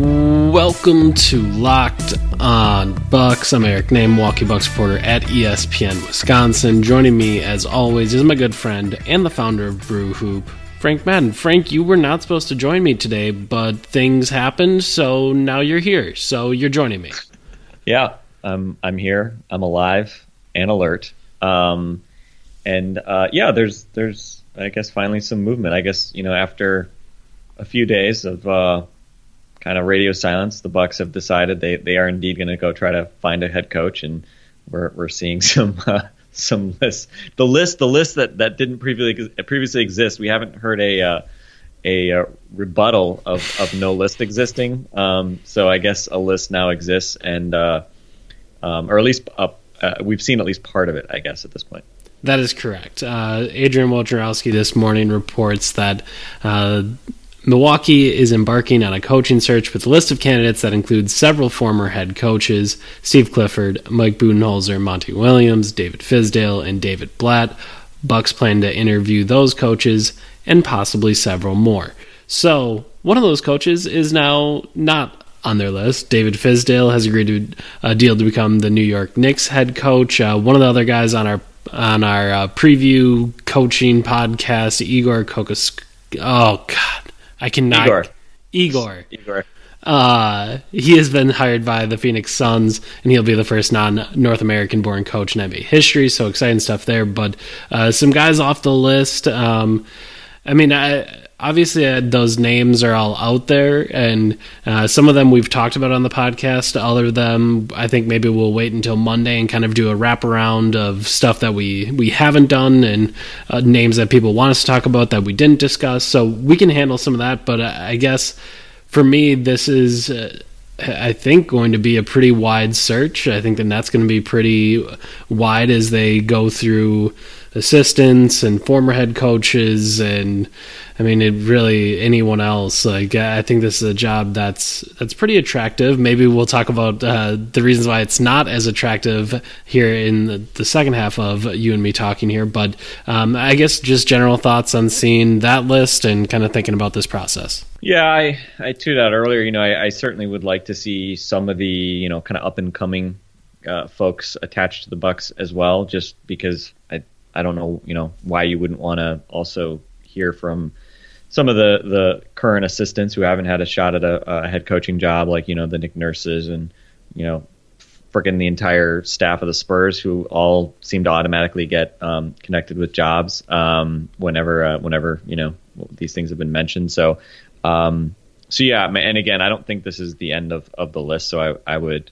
Welcome to Locked On Bucks. I'm Eric Nehm, Milwaukee Bucks reporter at ESPN Wisconsin. Joining me, as always, is my good friend and the founder of Brew Hoop, Frank Madden. Frank, you were not supposed to join me today, but things happened, so now you're here. So you're joining me. Yeah, I'm I'm here. I'm alive and alert. Um, and uh, yeah, there's there's I guess finally some movement. I guess you know after a few days of uh, kind of radio silence, the Bucks have decided they, they are indeed going to go try to find a head coach, and we're we're seeing some uh, some lists. The list the list that, that didn't previously previously exist. We haven't heard a uh, a uh, rebuttal of, of no list existing. Um, so I guess a list now exists, and uh, um, or at least uh, we've seen at least part of it. I guess at this point. That is correct. Adrian Wojnarowski this morning reports that Milwaukee is embarking on a coaching search with a list of candidates that includes several former head coaches Steve Clifford, Mike Budenholzer, Monty Williams, David Fizdale, and David Blatt. Bucks plan to interview those coaches and possibly several more. So, one of those coaches is now not on their list. David Fizdale has agreed to a deal to become the New York Knicks head coach. Uh, one of the other guys on our on our uh, preview coaching podcast, Igor Kokos. Oh God, I cannot. Igor. Igor. Igor. Uh, he has been hired by the Phoenix Suns, and he'll be the first non-North American-born coach in NBA history. So exciting stuff there. But uh, some guys off the list. Um, I mean, I, obviously uh, those names are all out there, and uh, some of them we've talked about on the podcast. Other of them, I think maybe we'll wait until Monday and kind of do a wraparound of stuff that we we haven't done and uh, names that people want us to talk about that we didn't discuss. So we can handle some of that. But I I guess for me, this is. Uh, I think going to be a pretty wide search. I think the net's going to be pretty wide as they go through assistants and former head coaches and I mean it really anyone else like I think this is a job that's that's pretty attractive maybe we'll talk about uh, the reasons why it's not as attractive here in the, the second half of you and me talking here but um, I guess just general thoughts on seeing that list and kind of thinking about this process Yeah, I I tweeted out earlier. You know, I, I certainly would like to see some of the you know kind of up and coming uh, folks attached to the Bucks as well, just because I I don't know you know why you wouldn't want to also hear from some of the the current assistants who haven't had a shot at a, a head coaching job, like you know the Nick Nurses and you know freaking the entire staff of the Spurs, who all seem to automatically get um, connected with jobs um, whenever uh, whenever you know these things have been mentioned. So, um, so yeah, and again, I don't think this is the end of, of the list. So I, I would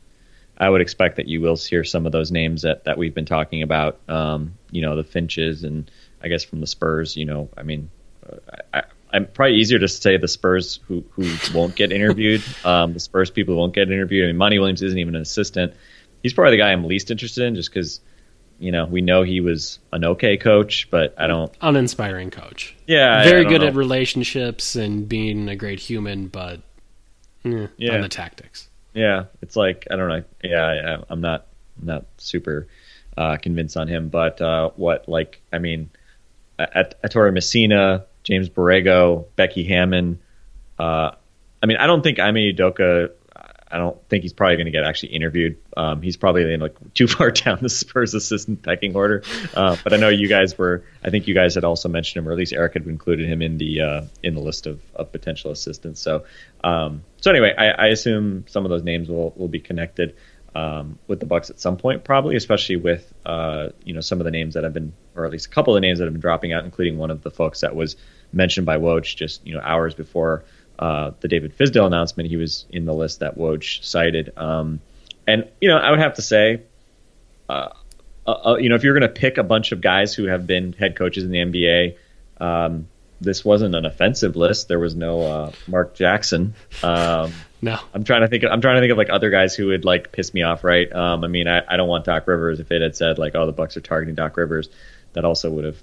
I would expect that you will hear some of those names that, that we've been talking about. Um, you know, the Finches and I guess from the Spurs. You know, I mean, uh, I, I'm probably easier to say the Spurs who who won't get interviewed. Um, the Spurs people who won't get interviewed. I mean, Monty Williams isn't even an assistant. He's probably the guy I'm least interested in, just because you know we know he was an okay coach, but I don't. uninspiring coach Yeah, very good know. at relationships and being a great human, but eh, Yeah. on the tactics. Yeah, it's like I don't know. Yeah, I, I'm not I'm not super uh, convinced on him, but uh, what like I mean, at Ettore Messina, James Borrego, Becky Hammon. Uh, I mean, I don't think Ime Udoka. I don't think he's probably going to get actually interviewed. Um, he's probably like too far down the Spurs assistant pecking order. Uh, but I know you guys were. I think you guys had also mentioned him, or at least Eric had included him in the uh, in the list of, of potential assistants. So um, so anyway, I, I assume some of those names will will be connected um, with the Bucks at some point, probably, especially with uh, you know some of the names that have been, or at least a couple of the names that have been dropping out, including one of the folks that was mentioned by Woj just you know hours before uh, the David Fizdale announcement, he was in the list that Woj cited. Um, and you know, I would have to say, uh, uh, uh you know, if you're going to pick a bunch of guys who have been head coaches in the NBA, um, this wasn't an offensive list. There was no uh, Mark Jackson. Um, no, I'm trying to think. Of, I'm trying to think of like other guys who would like piss me off. Right? Um, I mean, I, I don't want Doc Rivers. If it had said like, oh, the Bucks are targeting Doc Rivers, that also would have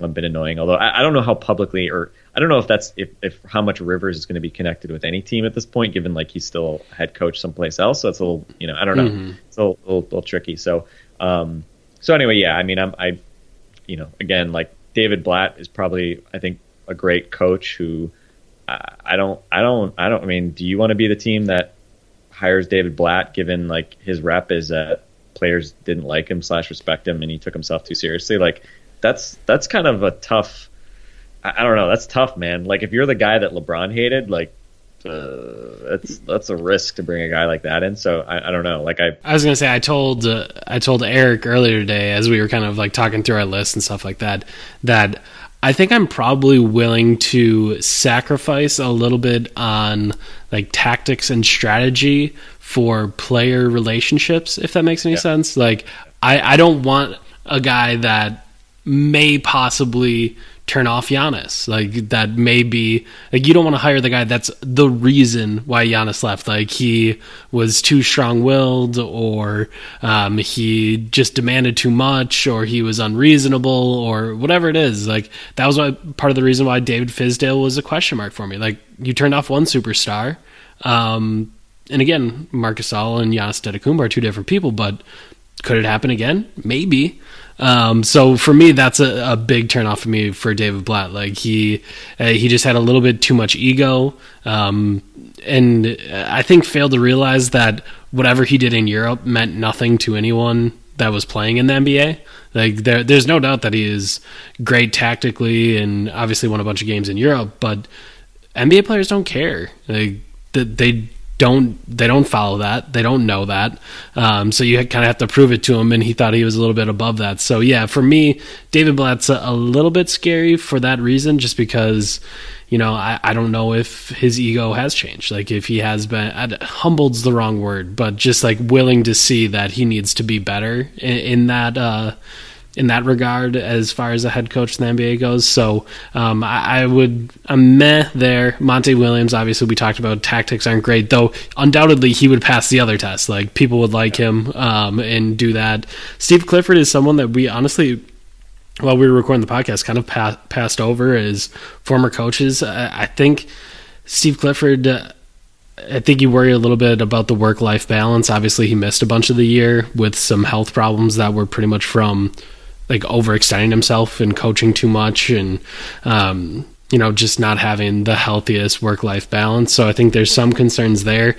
um, been annoying. Although I, I don't know how publicly or I don't know if that's if, if how much Rivers is going to be connected with any team at this point, given like he's still head coach someplace else. So it's a little, you know, I don't know. Mm-hmm. It's a little, little, little, tricky. So, um, so anyway, yeah. I mean, I'm, I, you know, again, like David Blatt is probably I think a great coach who I don't, I don't, I don't. I mean, do you want to be the team that hires David Blatt, given like his rep is that players didn't like him slash respect him, and he took himself too seriously? Like, that's that's kind of a tough. I, I don't know. That's tough, man. Like, if you're the guy that LeBron hated, like uh, that's that's a risk to bring a guy like that in. So I, I don't know. Like I, I was gonna say, I told uh, I told Eric earlier today as we were kind of like talking through our list and stuff like that that I think I'm probably willing to sacrifice a little bit on like tactics and strategy for player relationships, if that makes any yeah. sense. Like, I, I don't want a guy that may possibly turn off Giannis. Like that may be like you don't want to hire the guy that's the reason why Giannis left. Like he was too strong willed or um, he just demanded too much or he was unreasonable or whatever it is. Like that was why, part of the reason why David Fizdale was a question mark for me. Like you turned off one superstar. Um, and again, Marc Gasol and Giannis Antetokounmpo are two different people, but could it happen again? Maybe. Um, so for me, that's a, a big turnoff for me for David Blatt. Like he uh, he just had a little bit too much ego, um, and I think failed to realize that whatever he did in Europe meant nothing to anyone that was playing in the NBA. Like there, there's no doubt that he is great tactically, and obviously won a bunch of games in Europe. But NBA players don't care. Like they don't they don't follow that. They don't know that. Um, so you kind of have to prove it to him and he thought he was a little bit above that. So yeah for me david blatt's a, a little bit scary for that reason just because you know I, I don't know if his ego has changed. Like if he has been humbled's the wrong word but just like willing to see that he needs to be better in, in that uh, in that regard as far as a head coach in the NBA goes. So um, I, I, would I'm meh there. Monty Williams, obviously we talked about tactics aren't great, though undoubtedly he would pass the other test. Like people would like him um, and do that. Steve Clifford is someone that we honestly. While we were recording the podcast, kind of pa- passed over as former coaches. I, I think Steve Clifford, uh, I think you worry a little bit about the work life balance. Obviously, he missed a bunch of the year with some health problems that were pretty much from like overextending himself and coaching too much and um, you know just not having the healthiest work life balance. So I think there's some concerns there.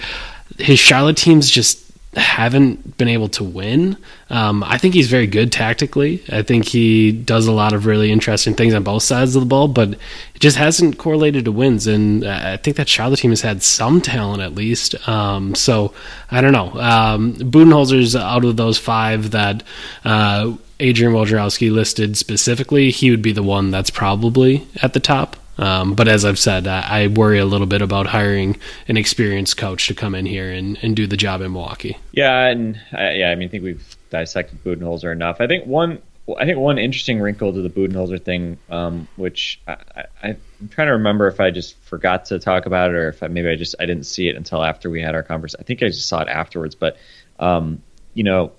His Charlotte teams just haven't been able to win. Um, I think he's very good tactically. I think he does a lot of really interesting things on both sides of the ball, but it just hasn't correlated to wins. And I think that Charlotte team has had some talent at least. Um, so I don't know. Um, Budenholzer's out of those five that uh, Adrian Wojnarowski listed specifically, he would be the one that's probably at the top. Um, but as I've said, I, I, worry a little bit about hiring an experienced coach to come in here and, and do the job in Milwaukee. Yeah, and uh, yeah, I mean, I think we've dissected Budenholzer enough. I think one, I think one interesting wrinkle to the Budenholzer thing, um, which I, am trying to remember if I just forgot to talk about it or if I, maybe I just I didn't see it until after we had our conversation. I think I just saw it afterwards, but um, you know,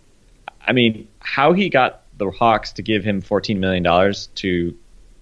I mean, how he got the Hawks to give him $14 million to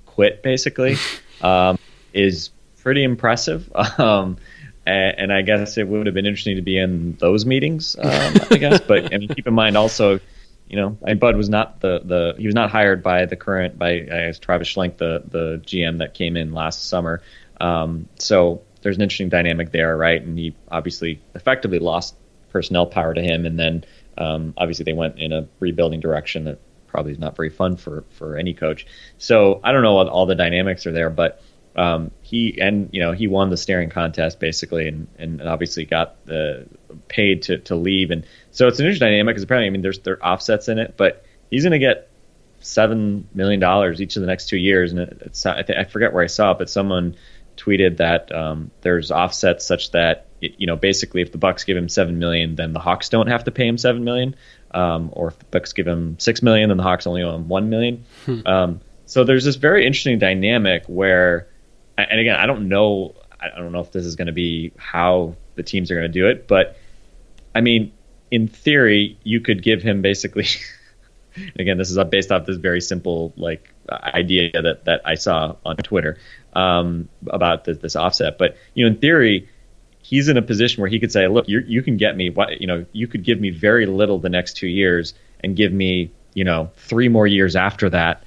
quit, basically, um, is pretty impressive. Um, and, and, I guess it would have been interesting to be in those meetings, um, I guess. But I mean, keep in mind also, you know, Bud was not the, the he was not hired by the current by I guess Travis Schlenk, the the GM that came in last summer. Um, so there's an interesting dynamic there, right? And he obviously effectively lost personnel power to him, and then um, obviously they went in a rebuilding direction that probably is not very fun for for any coach. So I don't know what all the dynamics are there, but um, he and you know he won the staring contest basically, and and obviously got the paid to to leave, and so it's an interesting dynamic because apparently I mean there's there are offsets in it, but he's going to get seven million dollars each of the next two years, and it's I, th- I forget where I saw it, but someone tweeted that um, there's offsets such that it, you know basically if the Bucks give him seven million, then the Hawks don't have to pay him seven million, um, or if the Bucks give him six million, then the Hawks only owe him one million. Um, so there's this very interesting dynamic where, and again, I don't know, I don't know if this is going to be how the teams are going to do it, but I mean, in theory, you could give him basically. again, this is based off this very simple like idea that that I saw on Twitter um, about this, this offset. But you know, in theory, he's in a position where he could say, "Look, you you can get me what you know, you could give me very little the next two years and give me you know three more years after that."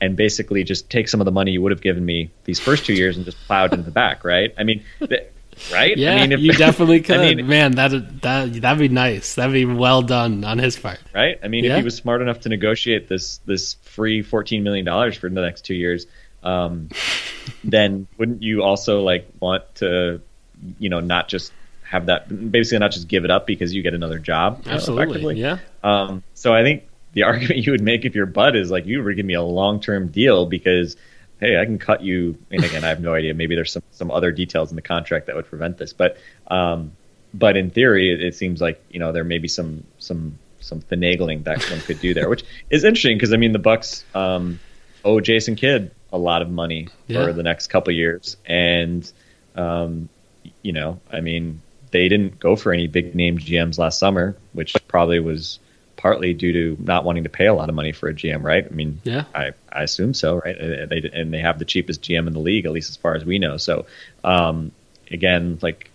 And basically, just take some of the money you would have given me these first two years and just plow it into the back, right? I mean, th- right? Yeah, I mean, if, you definitely could. I mean, Man, that that that'd be nice. That'd be well done on his part. right? I mean, Yeah. if he was smart enough to negotiate this this free fourteen million dollars for the next two years, um, then wouldn't you also like want to, you know, not just have that basically not just give it up because you get another job? you know, Absolutely. effectively? Yeah. Um, so I think the argument you would make if you're Bud is like you would giving me a long term deal because hey, I can cut you. And again, I have no idea. Maybe there's some some other details in the contract that would prevent this, but um, but in theory, it, it seems like you know there may be some some some finagling that one could do there, which is interesting because I mean the Bucks um, owe Jason Kidd a lot of money Yeah. for the next couple years, and um, you know, I mean, they didn't go for any big name GMs last summer, which probably was partly due to not wanting to pay a lot of money for a GM, right? I mean, Yeah. I, I assume so, right? Uh, They, and they have the cheapest GM in the league, at least as far as we know. So, um, again, like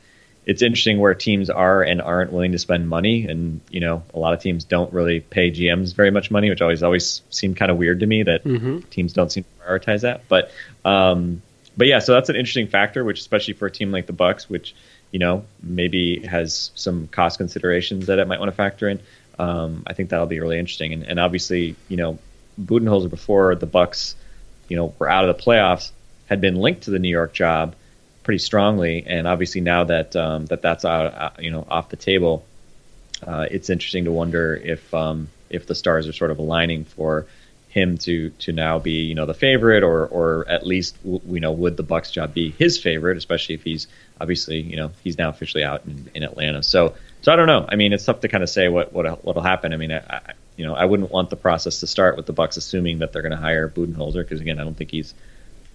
it's interesting where teams are and aren't willing to spend money, and you know, a lot of teams don't really pay GMs very much money, which always always seemed kind of weird to me that teams don't seem to prioritize that. But um, but yeah, so that's an interesting factor, which especially for a team like the Bucks, which you know maybe has some cost considerations that it might want to factor in. Um, I think that'll be really interesting, and, and obviously, you know, Budenholzer before the Bucks, you know, were out of the playoffs, had been linked to the New York job pretty strongly, and obviously now that um, that that's out, uh, you know, off the table, uh, it's interesting to wonder if um, if the stars are sort of aligning for him to to now be you know the favorite or or at least you know would the Bucks job be his favorite especially if he's obviously you know he's now officially out in, in Atlanta so so I don't know I mean it's tough to kind of say what what what'll happen I mean I, I you know I wouldn't want the process to start with the Bucks assuming that they're going to hire Budenholzer because again I don't think he's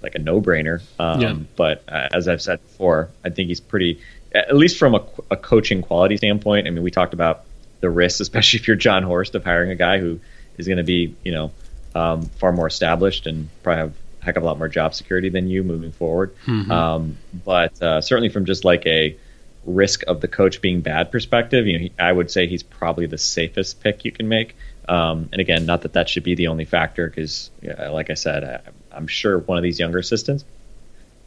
like a no-brainer. Um, Yeah. But uh, as I've said before, I think he's pretty, at least from a, a coaching quality standpoint. I mean, we talked about the risks, especially if you're Jon Horst, of hiring a guy who is going to be, you know, um, far more established and probably have a heck of a lot more job security than you moving forward. Um, but uh, certainly from just like a risk of the coach being bad perspective, you know, he, I would say he's probably the safest pick you can make. Um, and again, not that that should be the only factor, because, yeah, like I said, I, I'm sure one of these younger assistants,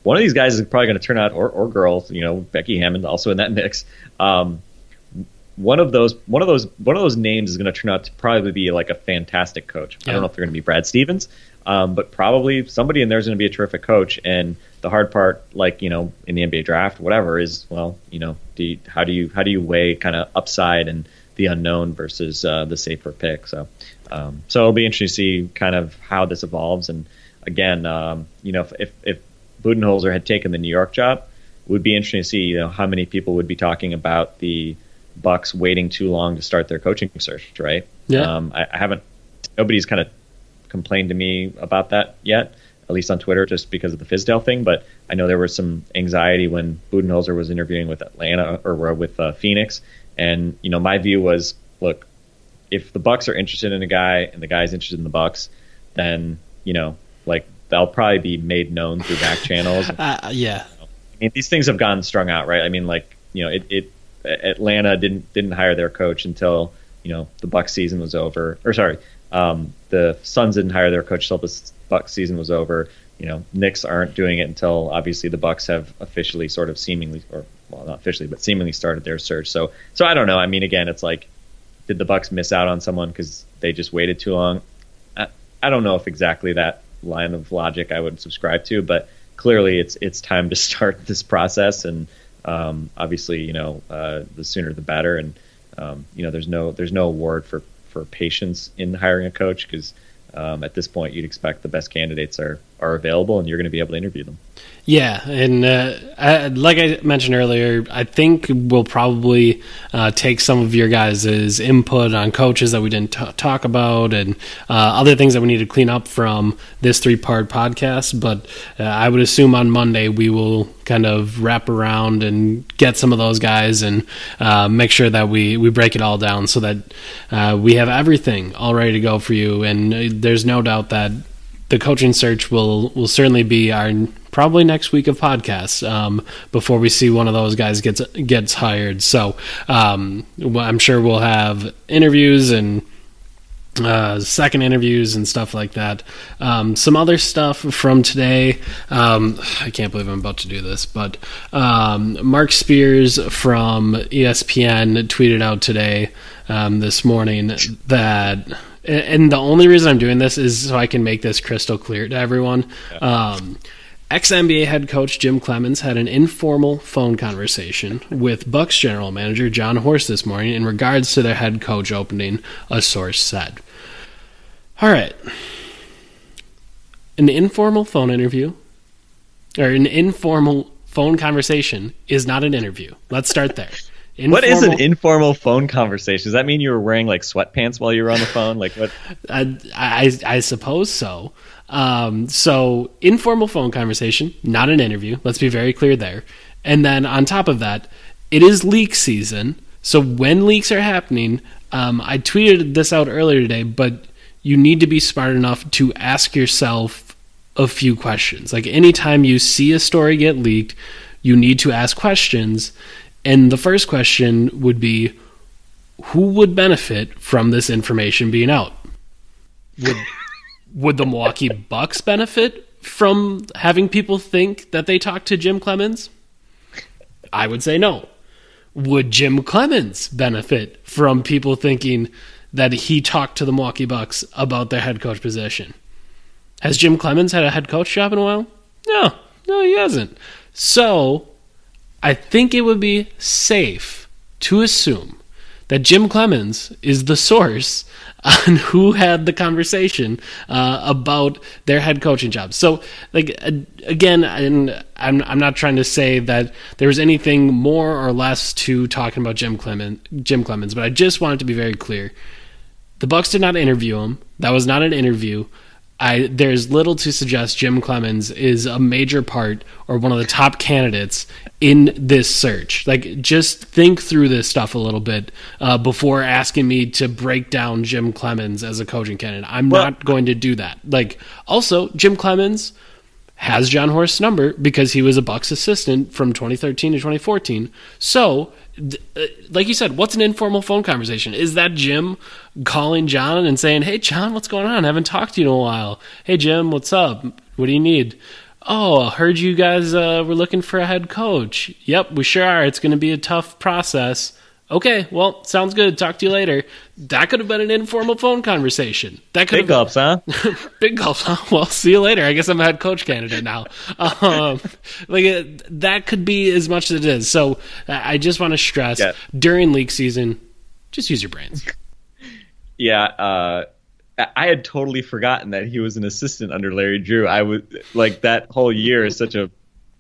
one of these guys is probably going to turn out, or, or girls, you know, Becky Hammon also in that mix. Um, one of those, one of those, one of those names is going to turn out to probably be like a fantastic coach. I don't know if they're going to be Brad Stevens, um, but probably somebody in there is going to be a terrific coach. And the hard part, like you know, in the NBA draft, whatever, is well, you know, do you, how do you how do you weigh kind of upside and the unknown versus uh, the safer pick? So, um, so it'll be interesting to see kind of how this evolves. And again, um, you know, if if, if Budenholzer had taken the New York job, it would be interesting to see you know how many people would be talking about the Bucks waiting too long to start their coaching search, right? Yeah. Um, I, I haven't. Nobody's kind of complained to me about that yet, at least on Twitter, just because of the Fizdale thing. But I know there was some anxiety when Budenholzer was interviewing with Atlanta or with uh, Phoenix, and you know my view was, look, if the Bucks are interested in a guy and the guy's interested in the Bucks, then you know, like they'll probably be made known through back channels. Uh, yeah. I mean, these things have gotten strung out, right? I mean, like you know, it, it Atlanta didn't didn't hire their coach until you know the Bucks season was over, or sorry, um, the Suns didn't hire their coach until the Bucks season was over. You know, Knicks aren't doing it until obviously the Bucks have officially sort of seemingly, or well, not officially, but seemingly started their search. So, so I don't know. I mean, again, it's like, did the Bucks miss out on someone because they just waited too long? I, I don't know if exactly that line of logic I would subscribe to, but clearly it's it's time to start this process, and um, obviously, you know, uh, the sooner the better. And um, you know, there's no there's no award for for patience in hiring a coach because um, at this point you'd expect the best candidates are are available and you're going to be able to interview them. Yeah, and uh, I, like I mentioned earlier, I think we'll probably uh, take some of your guys' input on coaches that we didn't t- talk about and uh, other things that we need to clean up from this three part podcast. But uh, I would assume on Monday we will kind of wrap around and get some of those guys and uh, make sure that we, we break it all down so that uh, we have everything all ready to go for you. And there's no doubt that the coaching search will will certainly be our probably next week of podcasts um, before we see one of those guys gets gets hired. So um, I'm sure we'll have interviews and uh, second interviews and stuff like that. Um, some other stuff from today. Um, I can't believe I'm about to do this, but um, Marc Spears from ESPN tweeted out today, um, this morning, that and the only reason I'm doing this is so I can make this crystal clear to everyone. Ex NBA head coach Jim Cleamons had an informal phone conversation with Bucks general manager Jon Horst this morning in regards to their head coach opening, a source said. All right. An informal phone interview or an informal phone conversation is not an interview. Let's start there. Informal, what is an informal phone conversation? Does that mean you were wearing like sweatpants while you were on the phone? Like what? I, I, I suppose so. Um, so informal phone conversation, not an interview. Let's be very clear there. And then on top of that, it is leak season. So when leaks are happening, um, I tweeted this out earlier today, but you need to be smart enough to ask yourself a few questions. Like anytime you see a story get leaked, you need to ask questions and the first question would be who would benefit from this information being out? Would would the Milwaukee Bucks benefit from having people think that they talked to Jim Cleamons? I would say no. Would Jim Cleamons benefit from people thinking that he talked to the Milwaukee Bucks about their head coach position? Has Jim Cleamons had a head coach job in a while? No, no, he hasn't. So I think it would be safe to assume that Jim Cleamons is the source on who had the conversation uh, about their head coaching job. So, like again, and I'm I'm not trying to say that there was anything more or less to talking about Jim Cleamons, Jim Cleamons, but I just wanted to be very clear. The Bucks did not interview him. That was not an interview. I there's little to suggest Jim Cleamons is a major part or one of the top candidates in this search. Like, just think through this stuff a little bit uh, before asking me to break down Jim Cleamons as a coaching candidate. I'm well, not going to do that. Like, also Jim Cleamons has Jon Horst's number because he was a Bucks assistant from 2013 to 2014. So uh, like you said, what's an informal phone conversation? Is that Jim calling John and saying, "Hey, John, what's going on? I haven't talked to you in a while. Hey, Jim, what's up? What do you need?" Oh, I heard you guys uh, were looking for a head coach. Yep, we sure are. It's going to be a tough process. Okay, well, sounds good. Talk to you later. That could have been an informal phone conversation. That could big gulps, huh? big gulps, huh? Well, see you later. I guess I'm a head coach candidate now. Um, like uh, that could be as much as it is. So I just want to stress yeah. during league season, just use your brains. Yeah, uh, I had totally forgotten that he was an assistant under Larry Drew. I was like that whole year is such a,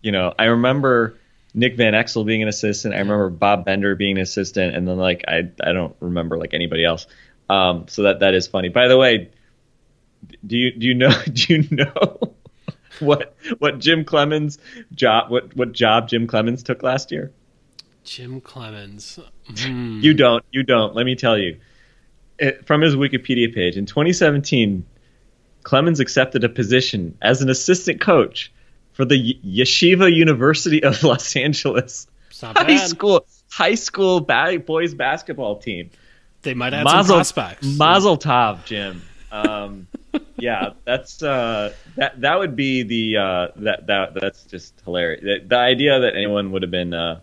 you know, I remember Nick Van Exel being an assistant. I remember Bob Bender being an assistant, and then like I I don't remember like anybody else. Um, so that that is funny. By the way, do you do you know do you know what what Jim Cleamons job what what job Jim Cleamons took last year? Jim Cleamons. Hmm. You don't. You don't. Let me tell you. It, from his Wikipedia page in 2017, Cleamons accepted a position as an assistant coach for the Yeshiva University of Los Angeles high school high school ba- boys basketball team. They might have Mazel, some prospects. Mazel tov, Jim. Um, yeah, that's uh, that. That would be the uh, that that that's just hilarious. The, the idea that anyone would have been uh,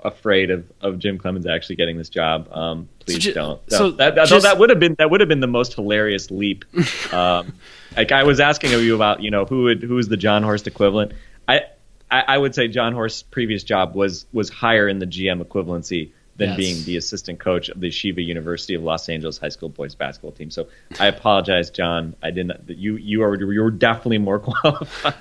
afraid of, of Jim Cleamons actually getting this job. Um, please so, don't. So, that, that, just, that would have been that would have been the most hilarious leap. Um, like I was asking of you about, you know, who would who is the Jon Horst equivalent? I, I, I would say Jon Horst's previous job was was higher in the GM equivalency than yes. being the assistant coach of the Yeshiva University of Los Angeles high school boys basketball team. So I apologize, John. I didn't. You you are you are definitely more qualified.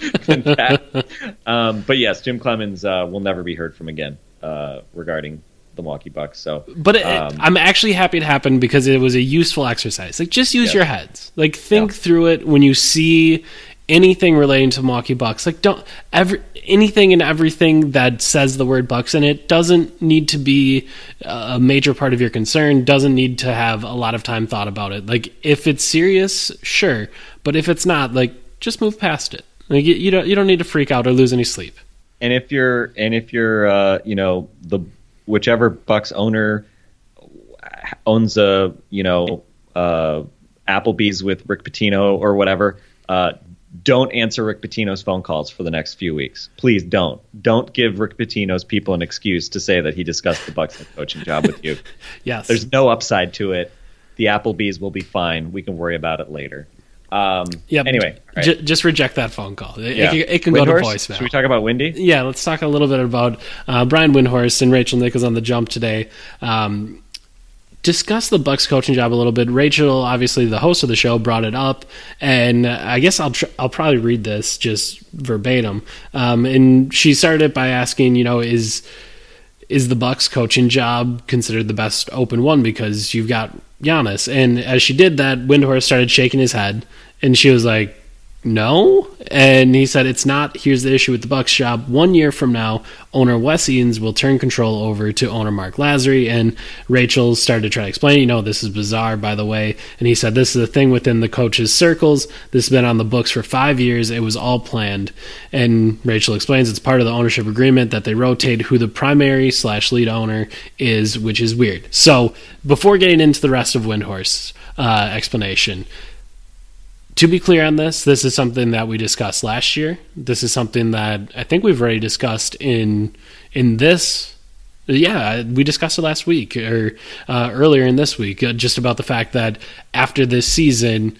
Um, but yes, Jim Cleamons uh, will never be heard from again uh, regarding the Milwaukee Bucks. So, But it, um, I'm actually happy it happened because it was a useful exercise. Like, just use Yeah. your heads. Like, think Yeah. through it when you see anything relating to Milwaukee Bucks. Like, don't every anything and everything that says the word Bucks in it doesn't need to be a major part of your concern. Doesn't need to have a lot of time thought about it. Like, if it's serious, sure. But if it's not, like, just move past it. Like, you, you don't you don't need to freak out or lose any sleep. and if you're and if you're uh, you know the whichever Bucks owner owns a you know uh, Applebee's with Rick Pitino or whatever, uh, don't answer Rick Pitino's phone calls for the next few weeks. Please don't. Don't give Rick Pitino's people an excuse to say that he discussed the Bucks coaching job with you. Yes. There's no upside to it. The Applebee's will be fine. We can worry about it later. Um, Yep. Anyway, right. J- just reject that phone call. It, Yeah. it, can- it can go to voicemail. Should we talk about Windy? yeah, let's talk a little bit about uh, Brian Windhorst and Rachel Nichols on the jump today. Um, discuss the Bucks coaching job a little bit. Rachel, obviously the host of the show, brought it up, and I guess I'll tr- I'll probably read this just verbatim. Um, and she started it by asking, you know, is is the Bucks coaching job considered the best open one because you've got Giannis? And as she did that, Windhorst started shaking his head, and she was like, "No." And he said, "It's not. Here's the issue with the Bucks job. One year from now, owner Wes Edens will turn control over to owner Marc Lasry." And Rachel started to try to explain, "You know, this is bizarre, by the way." And he said, "This is a thing within the coaches' circles. This has been on the books for five years. It was all planned." And Rachel explains it's part of the ownership agreement that they rotate who the primary slash lead owner is, which is weird. So before getting into the rest of Windhorst's uh, explanation, to be clear on this, this is something that we discussed last year. This is something that I think we've already discussed in in this. Yeah, we discussed it last week or uh, earlier in this week, uh, just about the fact that after this season,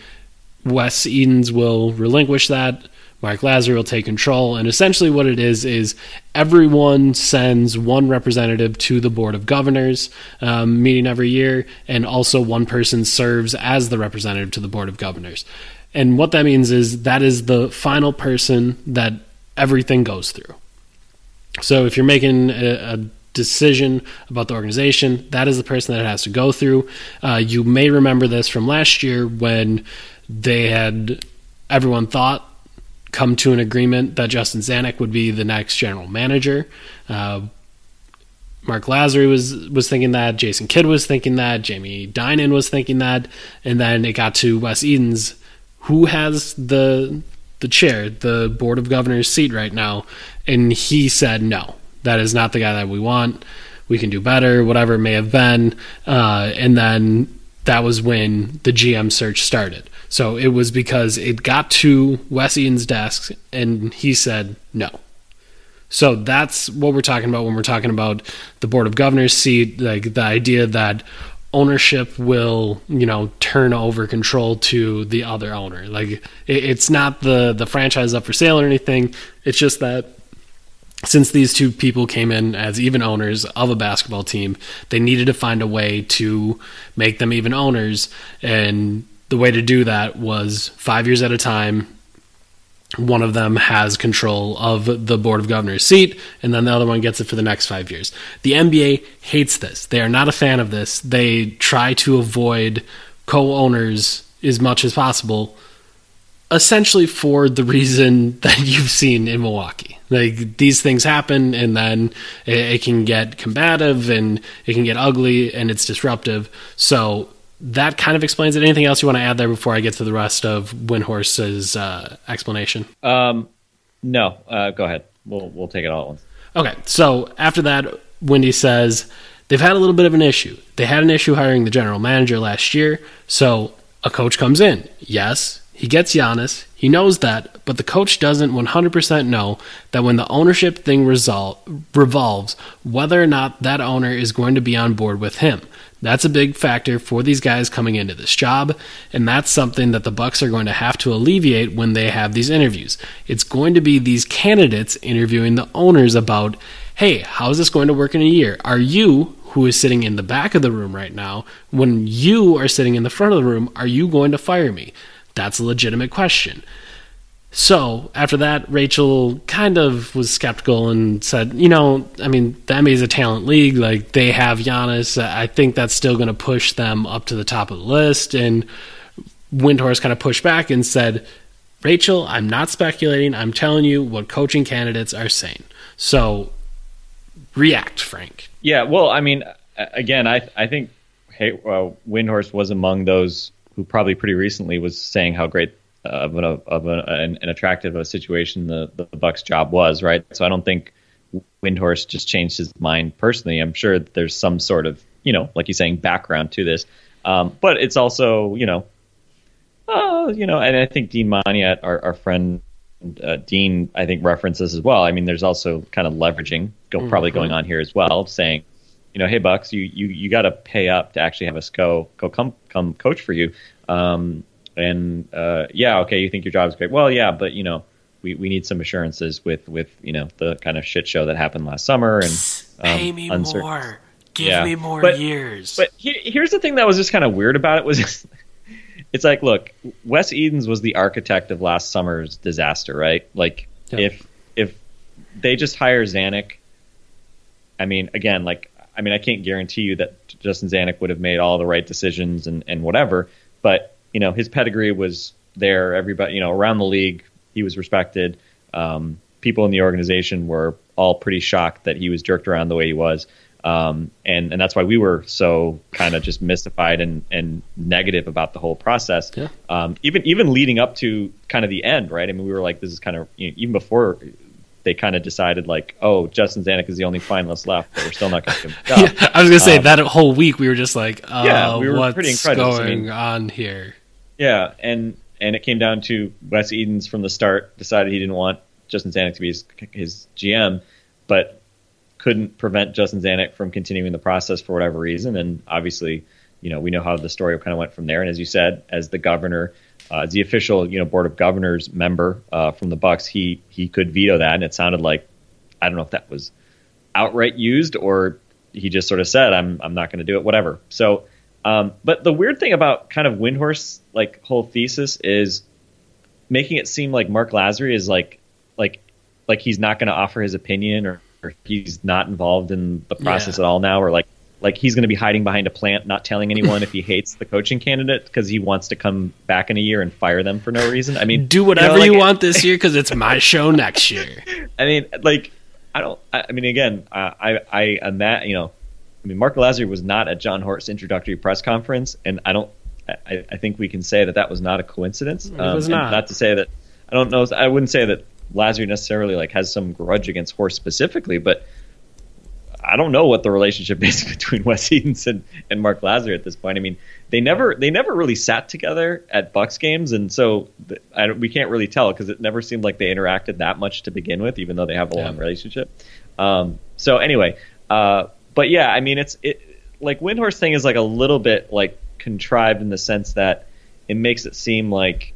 Wes Edens will relinquish that. Marc Lasry will take control, and essentially what it is is everyone sends one representative to the board of governors um, meeting every year, and also one person serves as the representative to the board of governors. And what that means is that is the final person that everything goes through. So if you're making a, a decision about the organization, that is the person that it has to go through. Uh, you may remember this from last year when they had everyone thought come to an agreement that Justin Zanik would be the next general manager. Uh, Marc Lasry was was thinking that, Jason Kidd was thinking that, Jamie Dinan was thinking that, and then it got to Wes Edens, who has the the chair, the board of governors seat right now, and he said no, that is not the guy that we want. We can do better, whatever it may have been, uh, and then that was when the GM search started. So it was because it got to Wes desk, and he said no. So that's what we're talking about when we're talking about the board of governors seat, like the idea that ownership will, you know, turn over control to the other owner. Like it, it's not the the franchise up for sale or anything. It's just that since these two people came in as even owners of a basketball team, they needed to find a way to make them even owners and the way to do that was 5 years at a time one of them has control of the board of governors seat and then the other one gets it for the next 5 years. The NBA hates this. They are not a fan of this. They try to avoid co-owners as much as possible essentially for the reason that you've seen in Milwaukee. Like these things happen and then it, it can get combative and it can get ugly and it's disruptive. So that kind of explains it. Anything else you want to add there before I get to the rest of Windhorst's uh, explanation? Um, no, uh, go ahead. We'll we'll take it all at once. Okay, so after that, Windy says they've had a little bit of an issue. They had an issue hiring the general manager last year, so a coach comes in. Yes, he gets Giannis. He knows that, but the coach doesn't 100% know that when the ownership thing resol- revolves, whether or not that owner is going to be on board with him. That's a big factor for these guys coming into this job, and that's something that the Bucks are going to have to alleviate when they have these interviews. It's going to be these candidates interviewing the owners about, "Hey, how is this going to work in a year? Are you who is sitting in the back of the room right now, when you are sitting in the front of the room, are you going to fire me?" That's a legitimate question. So after that, Rachel kind of was skeptical and said, you know, I mean, the NBA is a talent league. Like they have Giannis. I think that's still going to push them up to the top of the list. And Windhorst kind of pushed back and said, Rachel, I'm not speculating. I'm telling you what coaching candidates are saying. So react, Frank. Yeah, well, I mean, again, I I think hey, uh, well, Windhorst was among those who probably pretty recently was saying how great of an of an, an attractive a situation the the Bucks job was, right? So I don't think Windhorst just changed his mind personally. I'm sure there's some sort of you know, like you're saying, background to this, um, but it's also you know, uh, you know, and I think Dean Maniat, our, our friend uh, Dean, I think references as well. I mean, there's also kind of leveraging go, mm-hmm. probably going on here as well, saying, you know, hey Bucks, you you you got to pay up to actually have us go go come come coach for you. Um, and uh, yeah, okay, you think your job is great. Well, yeah, but you know, we, we need some assurances with with you know the kind of shit show that happened last summer and um, pay me uncertain. more, give yeah. me more but, years. But he, here's the thing that was just kind of weird about it was. Just, it's like, look, Wes Edens was the architect of last summer's disaster, right? Like, yeah. if if they just hire Zanik, I mean, again, like, I mean, I can't guarantee you that Justin Zanik would have made all the right decisions and and whatever, but you know, his pedigree was there. Everybody, you know, around the league, he was respected. Um, people in the organization were all pretty shocked that he was jerked around the way he was. Um, and and that's why we were so kind of just mystified and, and negative about the whole process. Yeah. Um, even even leading up to kind of the end, right? I mean, we were like, this is kind of you know, even before they kind of decided like, oh, Justin Zanik is the only finalist left, but we're still not going to give him yeah, I was going to say um, that whole week we were just like, uh, yeah, we were what's pretty going I mean, on here? Yeah, and and it came down to Wes Edens from the start decided he didn't want Justin Zanik to be his, his GM, but couldn't prevent Justin Zanik from continuing the process for whatever reason. And obviously, you know, we know how the story kind of went from there. And as you said, as the governor, uh, as the official, you know, board of governors member uh, from the Bucks, he he could veto that. And it sounded like I don't know if that was outright used or he just sort of said, "I'm I'm not going to do it," whatever. So um, but the weird thing about kind of Windhorst's like whole thesis is making it seem like Marc Lasry is like like like he's not going to offer his opinion or, or, he's not involved in the process yeah. at all now or like like he's going to be hiding behind a plant not telling anyone if he hates the coaching candidate because he wants to come back in a year and fire them for no reason i mean do whatever you, know, like, you want this year because it's my show next year i mean like i don't i, mean again i i, I am that you know I mean, Marc Lasry was not at Jon Horst's introductory press conference, and I don't. I, I think we can say that that was not a coincidence. It was um, not. Not to say that I don't know. I wouldn't say that Lasry necessarily like has some grudge against Horst specifically, but I don't know what the relationship is between Wes Edens and, and Marc Lasry at this point. I mean, they never they never really sat together at Bucks games, and so we can't really tell because it never seemed like they interacted that much to begin with, even though they have a yeah. long relationship. Um, so anyway, uh, but yeah, I mean, it's it like Windhorst thing is like a little bit like contrived in the sense that it makes it seem like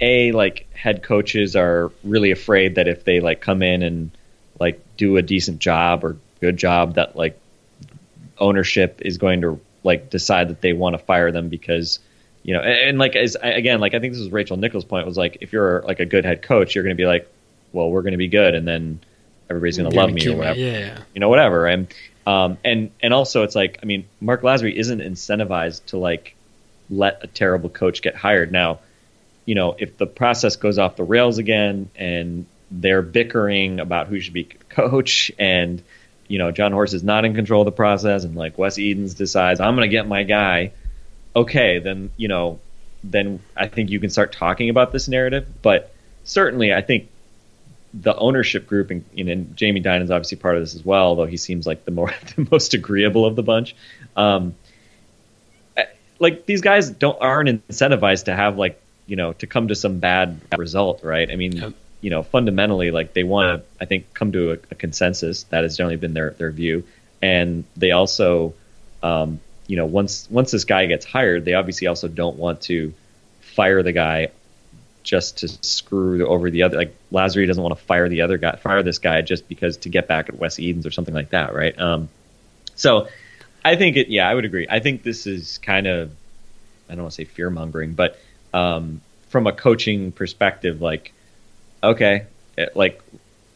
a like head coaches are really afraid that if they like come in and like do a decent job or good job that like ownership is going to like decide that they want to fire them because you know and, and like as again like I think this was Rachel Nichols' point was like if you're like a good head coach you're going to be like well we're going to be good and then everybody's going to love me or whatever. yeah. You know whatever and um, and and also it's like I mean Marc Lasry isn't incentivized to like let a terrible coach get hired. Now, you know, if the process goes off the rails again and they're bickering about who should be coach and you know Jon Horst is not in control of the process and like Wes Edens decides I'm going to get my guy, okay, then you know, then I think you can start talking about this narrative. But certainly, I think the ownership group, and, and Jamie Dinan's obviously part of this as well, though he seems like the more the most agreeable of the bunch. Um, like these guys don't aren't incentivized to have like you know to come to some bad result, right? I mean, yep. You know, fundamentally, like they want to, I think, come to a, a, consensus. That has generally been their their view, and they also, um, you know, once once this guy gets hired, they obviously also don't want to fire the guy just to screw over the other. Like Lasry doesn't want to fire the other guy, fire this guy just because to get back at Wes Edens or something like that, right? Um, so I think it. Yeah, I would agree. I think this is kind of I don't want to say fear mongering, but um, from a coaching perspective, like okay, it, like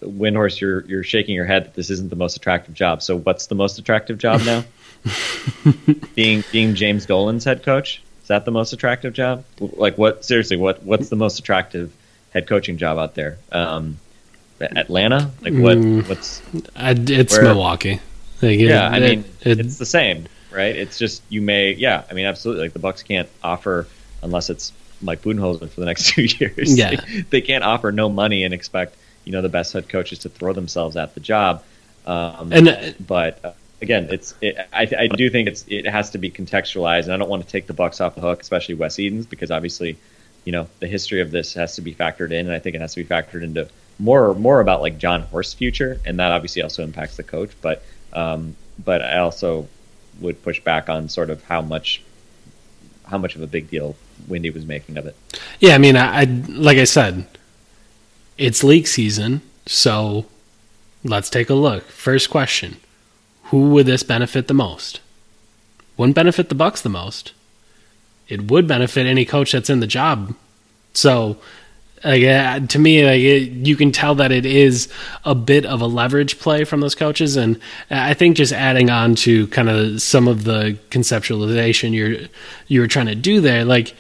Windhorst, you're you're shaking your head that this isn't the most attractive job. So what's the most attractive job now? being being James Dolan's head coach is that the most attractive job? Like what? Seriously, what what's the most attractive head coaching job out there? Um, Atlanta? Like what? Mm. What's I, it's Where- Milwaukee. Like, yeah? it- I mean, it- it's the same, right? It's just you may, yeah. I mean, absolutely. Like the Bucks can't offer unless it's Mike Budenholzer for the next two years. Yeah. they, they can't offer no money and expect you know the best head coaches to throw themselves at the job. Um, and uh, but uh, again, it's it, I, I do think it's it has to be contextualized, and I don't want to take the Bucks off the hook, especially Wes Edens, because obviously, you know, the history of this has to be factored in, and I think it has to be factored into more more about like Jon Horst's future, and that obviously also impacts the coach. But um, but I also would push back on sort of how much how much of a big deal Windy was making of it. Yeah, I mean, I, I like I said, it's league season, so let's take a look. First question: Who would this benefit the most? Wouldn't benefit the Bucks the most. It would benefit any coach that's in the job. So, like, uh, to me, like it, you can tell that it is a bit of a leverage play from those coaches, and I think just adding on to kind of some of the conceptualization you're you were trying to do there, like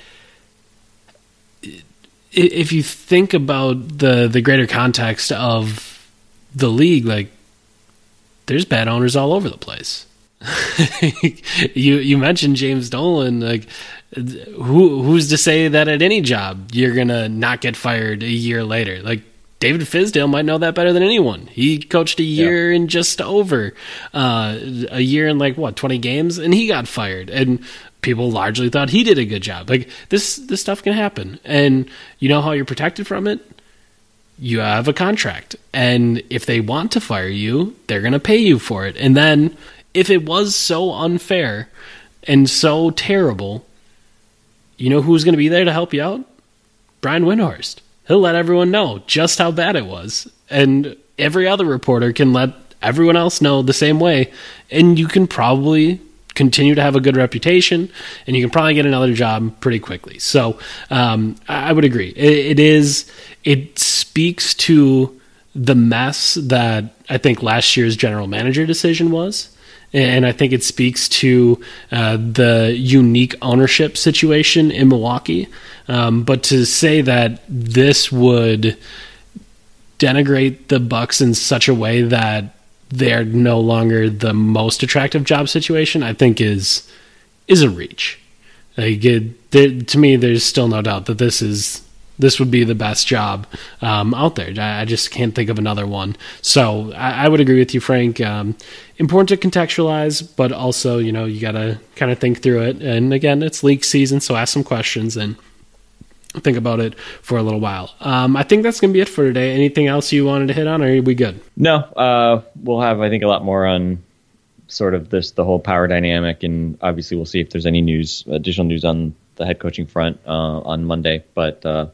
if you think about the the greater context of the league, like there's bad owners all over the place. you you mentioned James Dolan, like who who's to say that at any job you're gonna not get fired a year later? Like David Fizdale might know that better than anyone. He coached a year and just over uh, a year and like what twenty games, and he got fired. And people largely thought he did a good job. Like this this stuff can happen, and you know how you're protected from it you have a contract and if they want to fire you they're going to pay you for it and then if it was so unfair and so terrible you know who's going to be there to help you out? Brian Windhorst. He'll let everyone know just how bad it was. And every other reporter can let everyone else know the same way. And you can probably continue to have a good reputation and you can probably get another job pretty quickly. So um, I, would agree. It, it is it speaks to the mess that i think last year's general manager decision was and I think it speaks to uh, the unique ownership situation in Milwaukee. Um, but to say that this would denigrate the Bucks in such a way that they're no longer the most attractive job situation, I think is is a reach. Like it, to me, there's still no doubt that this is this would be the best job um, out there. I, I just can't think of another one. So I, I would agree with you, Frank. Um, important to contextualize, but also you know you got to kind of think through it. And again, it's league season, so ask some questions and think about it for a little while. Um, I think that's going to be it for today. Anything else you wanted to hit on, or are we good? No, uh, we'll have I think a lot more on sort of this the whole power dynamic, and obviously we'll see if there's any news, additional news on the head coaching front uh, on Monday. But uh,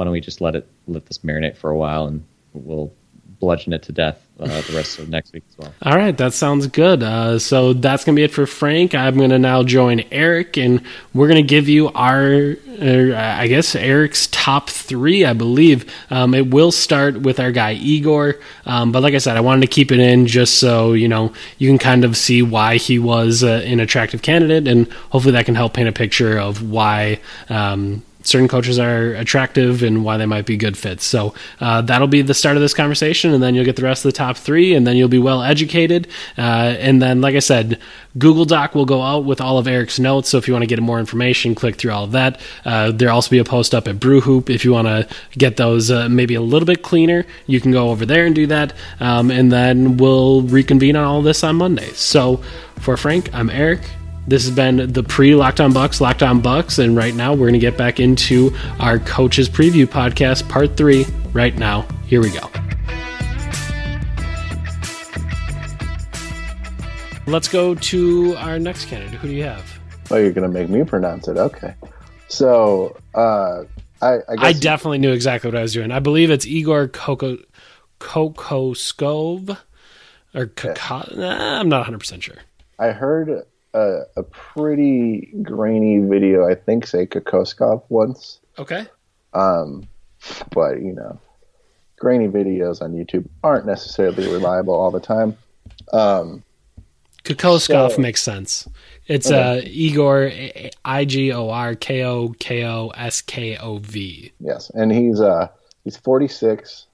why don't we just let it let this marinate for a while, and we'll bludgeon it to death uh, the rest of next week as well. All right, that sounds good. Uh, so that's going to be it for Frank. I'm going to now join Eric, and we're going to give you our, uh, I guess, Eric's top three, I believe. Um, it will start with our guy Igor, um, but like I said, I wanted to keep it in just so you know you can kind of see why he was uh, an attractive candidate, and hopefully that can help paint a picture of why. Um, certain coaches are attractive and why they might be good fits. So uh, that'll be the start of this conversation, and then you'll get the rest of the top three, and then you'll be well educated. Uh, and then, like I said, Google Doc will go out with all of Eric's notes. So if you want to get more information, click through all of that. Uh, there'll also be a post up at Brew Hoop if you want to get those uh, maybe a little bit cleaner. You can go over there and do that, um, and then we'll reconvene on all this on Monday. So for Frank, I'm Eric. This has been the pre Locked On Bucks, Locked On Bucks, and right now we're going to get back into our coaches preview podcast, part three. Right now, here we go. Let's go to our next candidate. Who do you have? Oh, you're gonna make me pronounce it. Okay. So, uh, I, I guess I definitely knew exactly what I was doing. I believe it's Igor Coco Koko Kokoskov or Kaka. Nah, I'm not 100 percent sure. I heard a, a pretty grainy video. I think say Kokoskov once, Okay. um, but you know, grainy videos on YouTube aren't necessarily reliable all the time. Um, Kokoskov So- makes sense. It's uh, Igor I G O R K O K O S K O V. yes, and he's uh he's 46.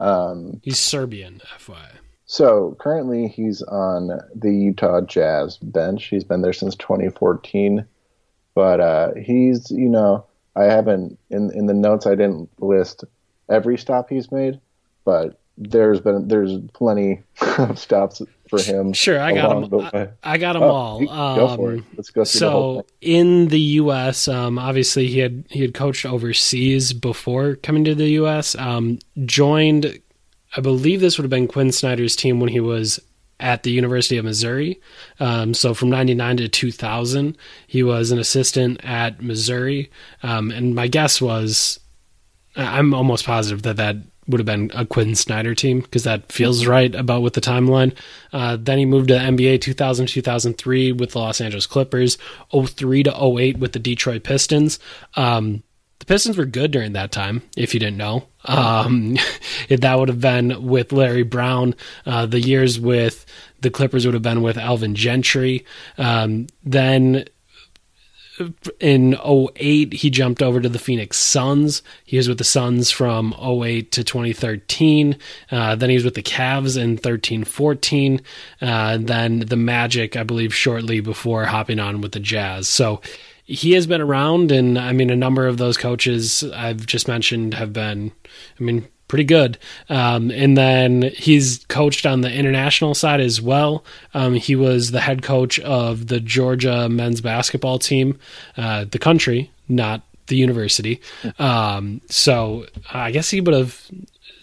Um, He's Serbian, FYI. So currently he's on the Utah Jazz bench. He's been there since 2014, but uh, he's you know I haven't in in the notes I didn't list every stop he's made, but there's been there's plenty of stops for him. Sure, I got them. I, I got them Oh, all. you- go for it. Um, Let's go through the So in the U.S., um, obviously he had he had coached overseas before coming to the U.S. Um, joined, I believe this would have been Quin Snyder's team when he was at the University of Missouri. Um, so from '99 to 2000, he was an assistant at Missouri. Um, and my guess was, I'm almost positive that that would have been a Quinn Snyder team because that feels right about with the timeline. Uh, then he moved to NBA 2000 2003 with the Los Angeles Clippers, 03 to 08 with the Detroit Pistons. Um, the Pistons were good during that time, if you didn't know. Um, that would have been with Larry Brown. Uh, the years with the Clippers would have been with Alvin Gentry. Um, then in 08 he jumped over to the phoenix suns he was with the suns from 08 to 2013 uh, then he was with the Cavs in 13-14 uh, then the magic i believe shortly before hopping on with the jazz so he has been around and i mean a number of those coaches i've just mentioned have been i mean pretty good. Um, and then he's coached on the international side as well. Um, he was the head coach of the Georgia men's basketball team, uh, the country, not the university. Um, so I guess he would have.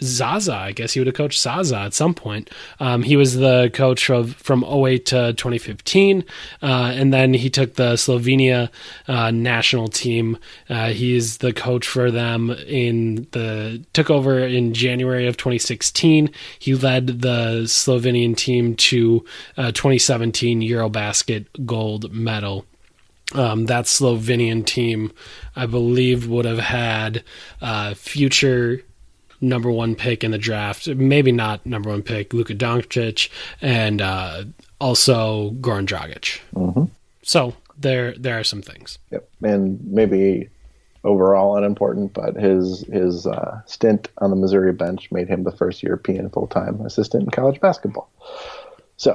Zaza, I guess he would have coached Zaza at some point. Um, he was the coach of from 08 to 2015, uh, and then he took the Slovenia uh, national team. Uh, he's the coach for them in the took over in January of 2016. He led the Slovenian team to uh, 2017 EuroBasket gold medal. Um, that Slovenian team, I believe, would have had uh, future number one pick in the draft. Maybe not number one pick, Luka Doncic, and uh, also Goran Dragic. So there, there are some things. Yep, and maybe overall unimportant, but his his uh, stint on the Missouri bench made him the first European full time assistant in college basketball. So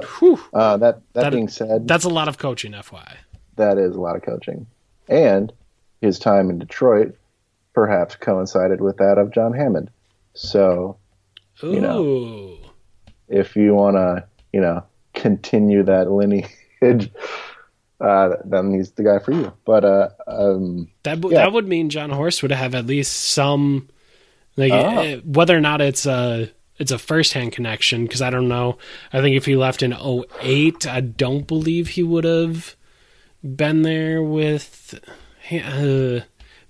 uh, that, that That- being said, That's a lot of coaching, FYI. that is a lot of coaching, and his time in Detroit perhaps coincided with that of John Hammond. So Ooh, You know. if you want to, you know, continue that lineage, uh, then he's the guy for you. But uh, um, that yeah. that would mean Jon Horst would have at least some, like Oh. eh, whether or not it's a it's a first hand connection because I don't know. I think if he left in 08, I don't believe he would have been there with. Uh,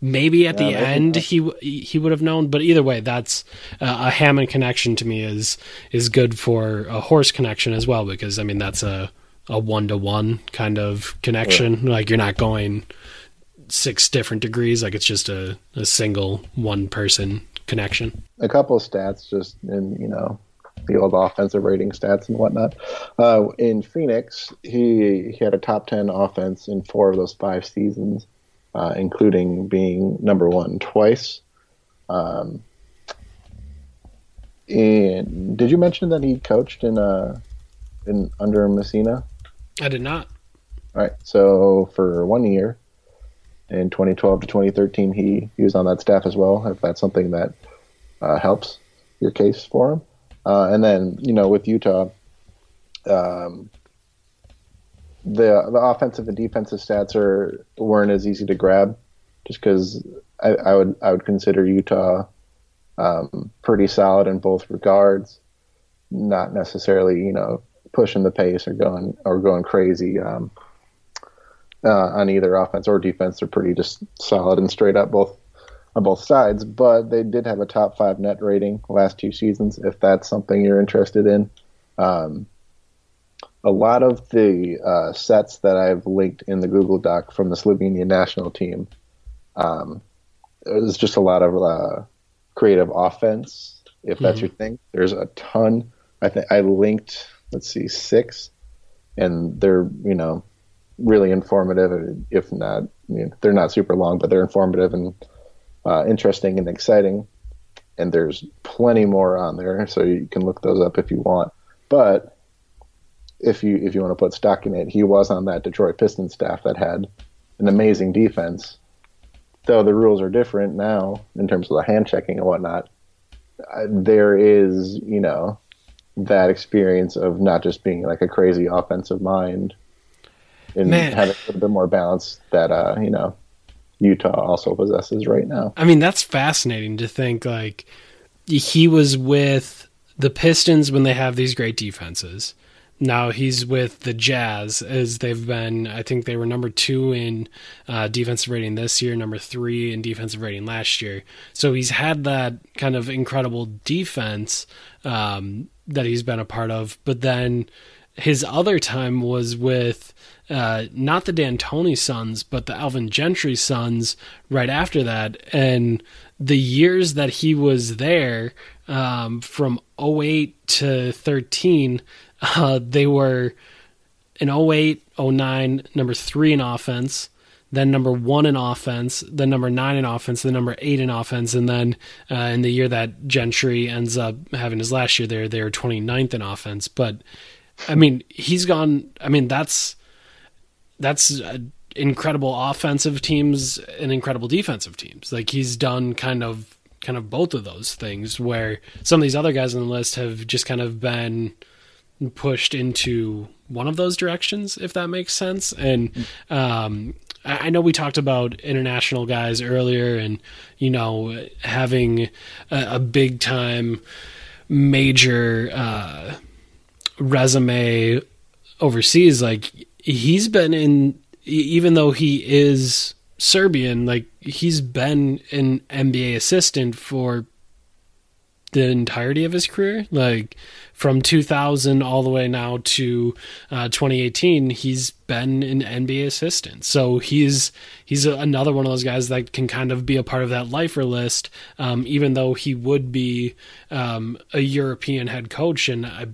maybe at the maybe end he he would have known, but either way, that's uh, a Hammond connection to me is is good for a Horst connection as well because I mean that's a a one to one kind of connection. Like you're not going six different degrees. Like it's just a, a single one person connection. a couple of stats just in you know the old offensive rating stats and whatnot. Uh, in Phoenix, he he had a top ten offense in four of those five seasons, uh, including being number one twice. Um, and did you mention that he coached in uh in under Messina? I did not. All right. So for one year, in 2012 to 2013, he, he was on that staff as well. If that's something that uh, helps your case for him, uh, and then you know with Utah, um, the the offensive and defensive stats are weren't as easy to grab, just because I, I would I would consider Utah um, pretty solid in both regards, not necessarily you know pushing the pace or going or going crazy. Um, uh, on either offense or defense. They're pretty just solid and straight up both on both sides. But they did have a top five net rating last two seasons. If that's something you're interested in, um, a lot of the uh, sets that I've linked in the Google Doc from the Slovenian national team, um, was just a lot of uh, creative offense if that's your thing. There's a ton. I think I linked. Let's see, six, and they're you know really informative. If not, you know, they're not super long, but they're informative and uh, interesting and exciting. And there's plenty more on there, so you can look those up if you want. But if you if you want to put stock in it, he was on that Detroit Pistons staff that had an amazing defense. Though the rules are different now in terms of the hand checking and whatnot, uh, there is you know that experience of not just being like a crazy offensive mind and Man. having a little bit more balance that uh you know Utah also possesses right now. I mean, that's fascinating to think like he was with the Pistons when they have these great defenses. Now he's with the Jazz as they've been. I think they were number two in uh, defensive rating this year, number three in defensive rating last year. So he's had that kind of incredible defense um, that he's been a part of. But then his other time was with uh, not the D'Antoni Suns, but the Alvin Gentry Suns right after that. And the years that he was there, um, from 08 to 13, uh, they were in 08, 09, number three in offense, then number one in offense, then number nine in offense, then number eight in offense, and then uh, in the year that Gentry ends up having his last year there, they were 29th in offense. But I mean, he's gone. I mean, that's that's uh, incredible offensive teams and incredible defensive teams. Like he's done kind of kind of both of those things. Where some of these other guys on the list have just kind of been pushed into one of those directions, if that makes sense. And um, I know we talked about international guys earlier, and you know having a, a big time major uh, resume overseas. Like he's been in, even though he is Serbian, like he's been an NBA assistant for the entirety of his career. Like from 2000 all the way now to uh, 2018 he's been an nba assistant. So he's he's a, another one of those guys that can kind of be a part of that lifer list um, even though he would be um, a european head coach. And i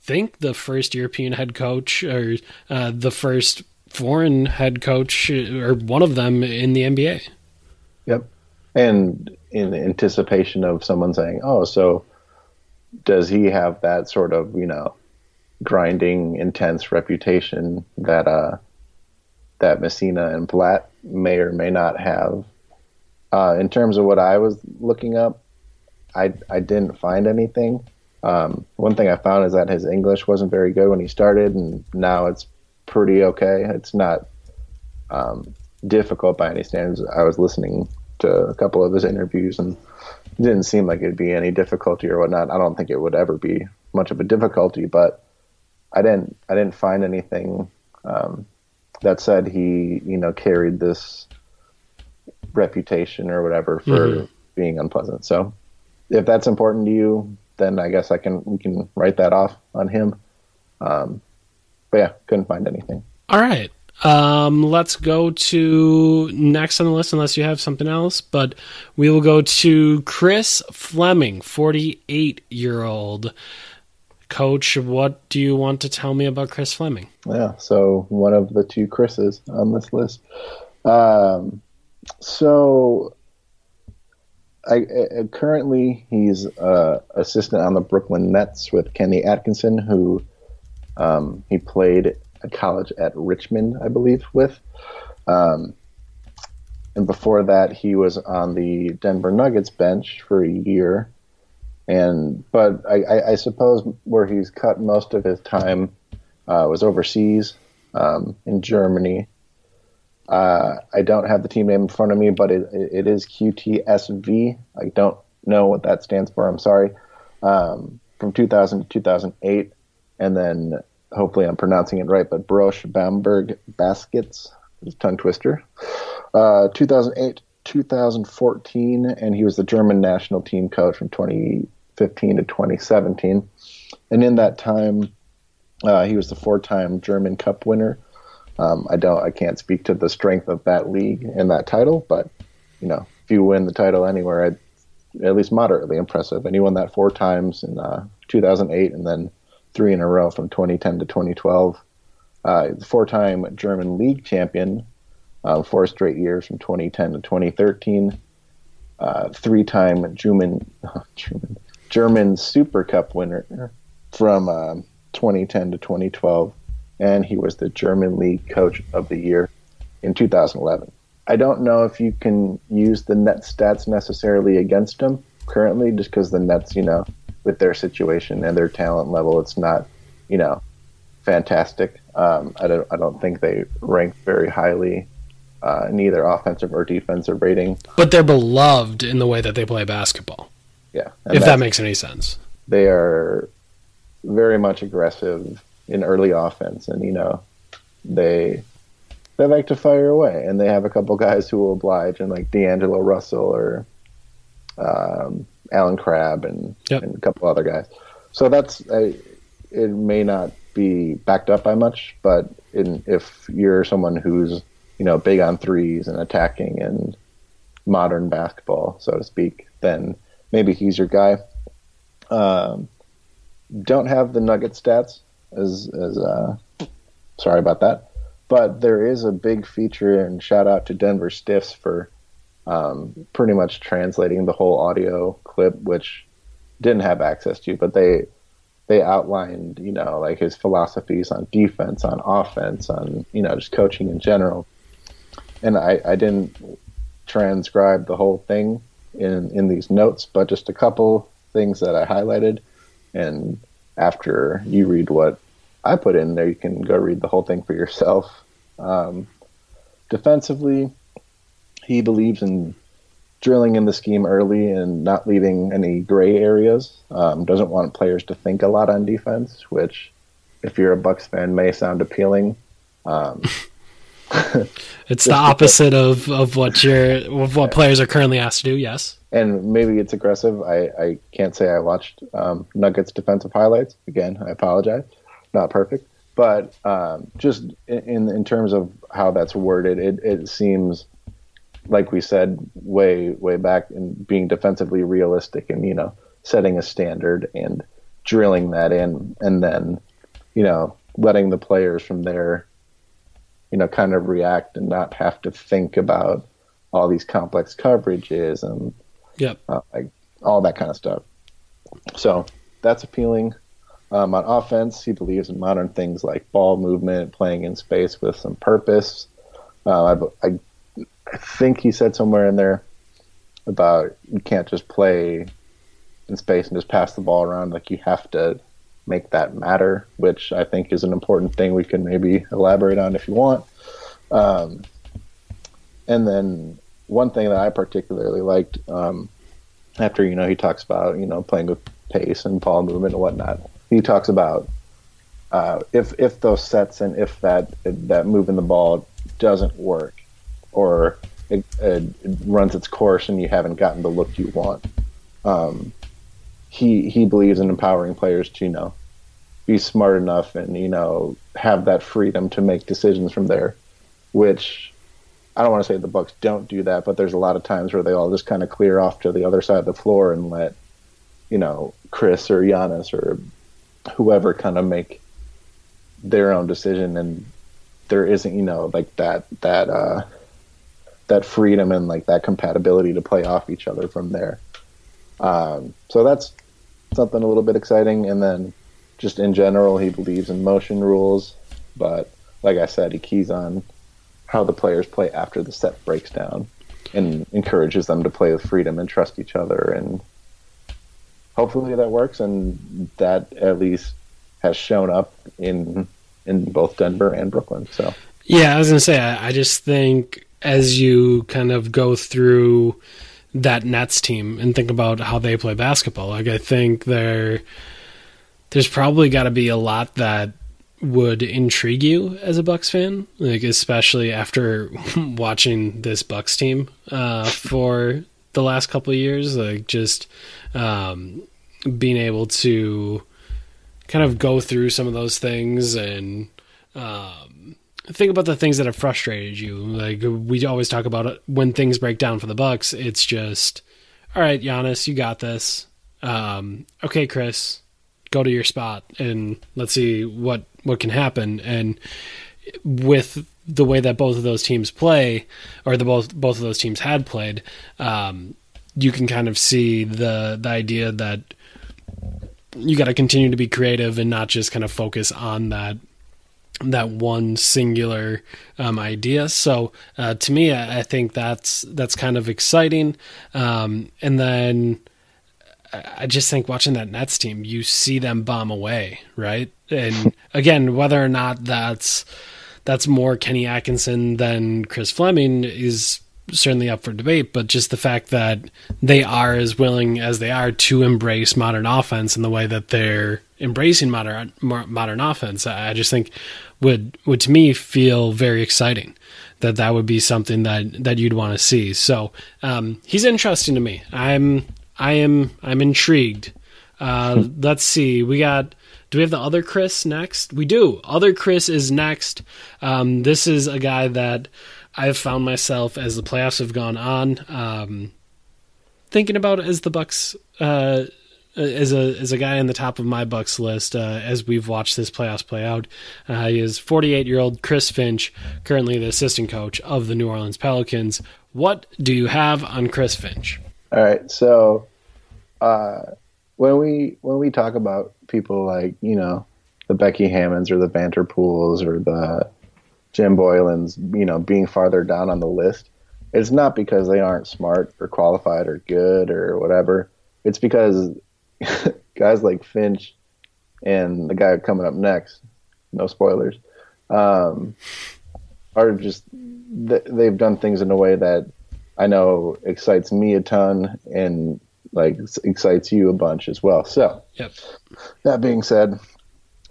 think the first european head coach or uh, the first foreign head coach or one of them in the nba Yep. And in anticipation of someone saying, "Oh, so does he have that sort of, you know, grinding, intense reputation that uh that Messina and Blatt may or may not have?" Uh, in terms of what I was looking up, I I didn't find anything. Um, one thing I found is that his English wasn't very good when he started, and now it's pretty okay. It's not um, difficult by any standards. I was listening to a couple of his interviews, and it didn't seem like it'd be any difficulty or whatnot. I don't think it would ever be much of a difficulty, but I didn't I didn't find anything um, that said he you know carried this reputation or whatever for being unpleasant. So if that's important to you, then I guess I can we can write that off on him. Um, but yeah, couldn't find anything. All right. Um, let's go to next on the list, unless you have something else. But we will go to Chris Fleming, 48 year old. Coach, what do you want to tell me about Chris Fleming? Yeah, so one of the two Chris's on this list. Um, so I, I, currently he's uh, assistant on the Brooklyn Nets with Kenny Atkinson, who um, he played at college at Richmond, I believe, with. Um, and before that, he was on the Denver Nuggets bench for a year. And but I, I, I suppose where he's cut most of his time uh, was overseas um, in Germany. Uh, I don't have the team name in front of me, but it, it is QTSV. I don't know what that stands for. I'm sorry. Um, from 2000 to 2008, and then hopefully I'm pronouncing it right, but Brose Bamberg Baskets, tongue twister. Uh, 2008, 2014, and he was the German national team coach from 2015 to 2017. And in that time, uh, he was the four-time German Cup winner. Um, I don't, I can't speak to the strength of that league and that title, but you know, if you win the title anywhere, at least moderately impressive. And he won that four times in uh, 2008 and then three in a row from 2010 to 2012. Uh, four-time German league champion, uh, four straight years from 2010 to 2013. Uh, three-time German, German German Super Cup winner from um, 2010 to 2012, and he was the German League Coach of the Year in 2011. I don't know if you can use the net stats necessarily against him currently, just because the Nets, you know, with their situation and their talent level, it's not, you know, fantastic. Um, I don't, I don't think they rank very highly uh, in either offensive or defensive rating. But they're beloved in the way that they play basketball. Yeah, if that makes any sense. They are very much aggressive in early offense, and you know, they they like to fire away, and they have a couple guys who will oblige, and like D'Angelo Russell or um, Allen Crabbe and, Yep. and a couple other guys. So that's it may not be backed up by much, but in, if you're someone who's you know big on threes and attacking and modern basketball, so to speak, then maybe he's your guy. Um, don't have the Nugget stats as as uh, sorry about that, but there is a big feature and shout out to Denver Stiffs for um, pretty much translating the whole audio clip, which didn't have access to, but they they outlined you know like his philosophies on defense, on offense, on you know just coaching in general. And I, I didn't transcribe the whole thing in in these notes, but just a couple things that I highlighted. And after you read what I put in there, you can go read the whole thing for yourself. Um, defensively, he believes in drilling in the scheme early and not leaving any gray areas. Um, doesn't want players to think a lot on defense, which, if you're a Bucks fan, may sound appealing. Um, It's the opposite of, of what you're of what players are currently asked to do. Yes. and maybe it's aggressive. I, I can't say I watched um, Nuggets defensive highlights. Again, I apologize. Not perfect, but um, just in in terms of how that's worded, it, it seems like we said way way back in being defensively realistic and you know setting a standard and drilling that in, and then you know letting the players from there you know kind of react and not have to think about all these complex coverages and Yep. uh, like all that kind of stuff. So that's appealing. Um, on offense, he believes in modern things like ball movement, playing in space with some purpose. Uh, I, I, I think he said somewhere in there about you can't just play in space and just pass the ball around. Like you have to make that matter, which I think is an important thing we can maybe elaborate on if you want. Um, and then one thing that I particularly liked um, after you know he talks about you know playing with pace and ball movement and whatnot. He talks about uh, if if those sets and if that that moving the ball doesn't work or it, it, runs its course and you haven't gotten the look you want. Um, he he believes in empowering players to you know be smart enough and you know have that freedom to make decisions from there, which I don't want to say the Bucks don't do that, but there's a lot of times where they all just kind of clear off to the other side of the floor and let you know Chris or Giannis or whoever kind of make their own decision, and there isn't you know like that that uh, that freedom and like that compatibility to play off each other from there. Um, so that's something a little bit exciting, and then just in general, he believes in motion rules, but like I said, he keys on how the players play after the set breaks down and encourages them to play with freedom and trust each other and hopefully that works and that at least has shown up in in both Denver and Brooklyn so Yeah, I was gonna say. I, I just think as you kind of go through that Nets team and think about how they play basketball, like I think there, there's probably got to be a lot that would intrigue you as a Bucks fan, like especially after watching this Bucks team uh, for the last couple of years, like just um, being able to kind of go through some of those things and. Um, think about the things that have frustrated you. Like we always talk about it, when things break down for the Bucks, it's just all right, Giannis, you got this. Um, okay, Chris, go to your spot and let's see what what can happen. And with the way that both of those teams play, or the both both of those teams had played, um, you can kind of see the the idea that you got to continue to be creative and not just kind of focus on that that one singular um, idea. So uh, to me, I, I, think that's that's kind of exciting. Um, and then I just think watching that Nets team, you see them bomb away, right? And again, whether or not that's that's more Kenny Atkinson than Chris Fleming is certainly up for debate, but just the fact that they are as willing as they are to embrace modern offense in the way that they're embracing modern modern offense, I just think would would to me feel very exciting. That that would be something that that you'd want to see. So um, he's interesting to me. I'm I am I'm intrigued. Uh, let's see. We got. Do we have the other Chris next? We do. Other Chris is next. Um, this is a guy that I've found myself as the playoffs have gone on, um, thinking about as the Bucks uh, as a as a guy in the top of my Bucks list uh, as we've watched this playoffs play out. Uh, he is 48 year old Chris Finch, currently the assistant coach of the New Orleans Pelicans. What do you have on Chris Finch? All right, so uh, when we when we talk about people like you know the Becky Hammonds or the Vanterpools or the Jim Boylan's, you know, being farther down on the list, it's not because they aren't smart or qualified or good or whatever. It's because guys like Finch and the guy coming up next, no spoilers, um, are just they've done things in a way that I know excites me a ton and like excites you a bunch as well. So, yep. that being said,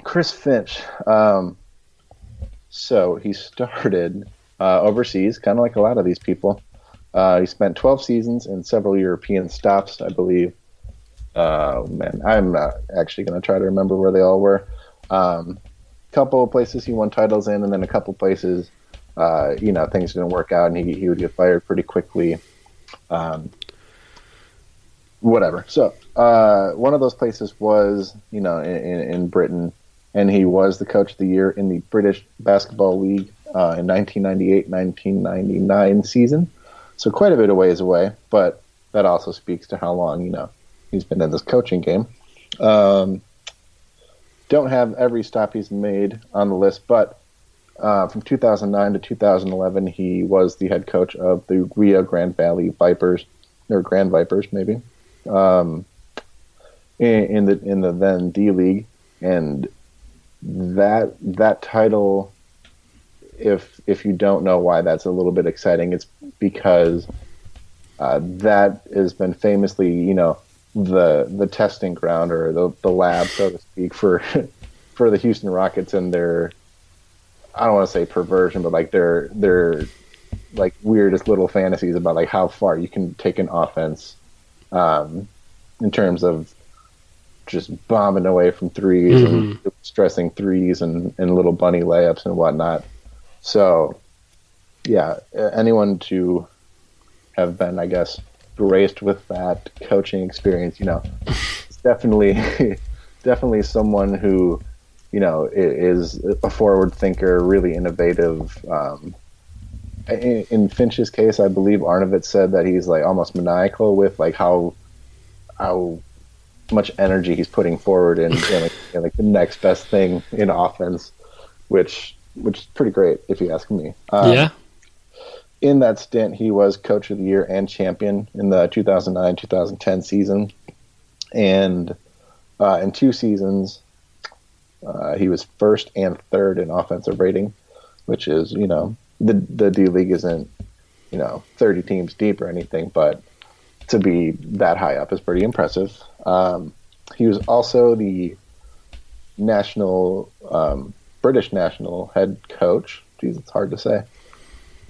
Chris Finch. Um, so he started uh, overseas, kind of like a lot of these people. Uh, he spent 12 seasons in several European stops, I believe. Uh, man, I'm not actually going to try to remember where they all were. A um, couple of places he won titles in, and then a couple places, uh, you know, things didn't work out, and he, he would get fired pretty quickly. Um, whatever. So uh, one of those places was, you know, in, in Britain and he was the coach of the year in the British Basketball League uh, in 1998-1999 season. So quite a bit of ways away, but that also speaks to how long you know he's been in this coaching game. Um, don't have every stop he's made on the list, but uh, from 2009 to 2011, he was the head coach of the Rio Grande Valley Vipers, or Grand Vipers, maybe, um, in, in, the in the then D League, and that that title if if you don't know why that's a little bit exciting it's because uh, that has been famously you know the the testing ground or the, the lab so to speak for for the Houston Rockets and their I don't want to say perversion but like their their like weirdest little fantasies about like how far you can take an offense um, in terms of just bombing away from 3s mm-hmm. and stressing threes and, and little bunny layups and whatnot. So, yeah, anyone to have been, I guess, graced with that coaching experience, you know, it's definitely, definitely someone who, you know, is a forward thinker, really innovative. Um, in, in Finch's case, I believe Arnovitz said that he's like almost maniacal with like how how much energy he's putting forward in, in, like, in like the next best thing in offense, which which is pretty great if you ask me. Um, yeah. In that stint, he was coach of the year and champion in the 2009-2010 season, and uh, in two seasons, uh, he was first and third in offensive rating, which is you know the the D League isn't you know 30 teams deep or anything, but to be that high up is pretty impressive. Um, he was also the national, um, British national head coach. Jeez, it's hard to say.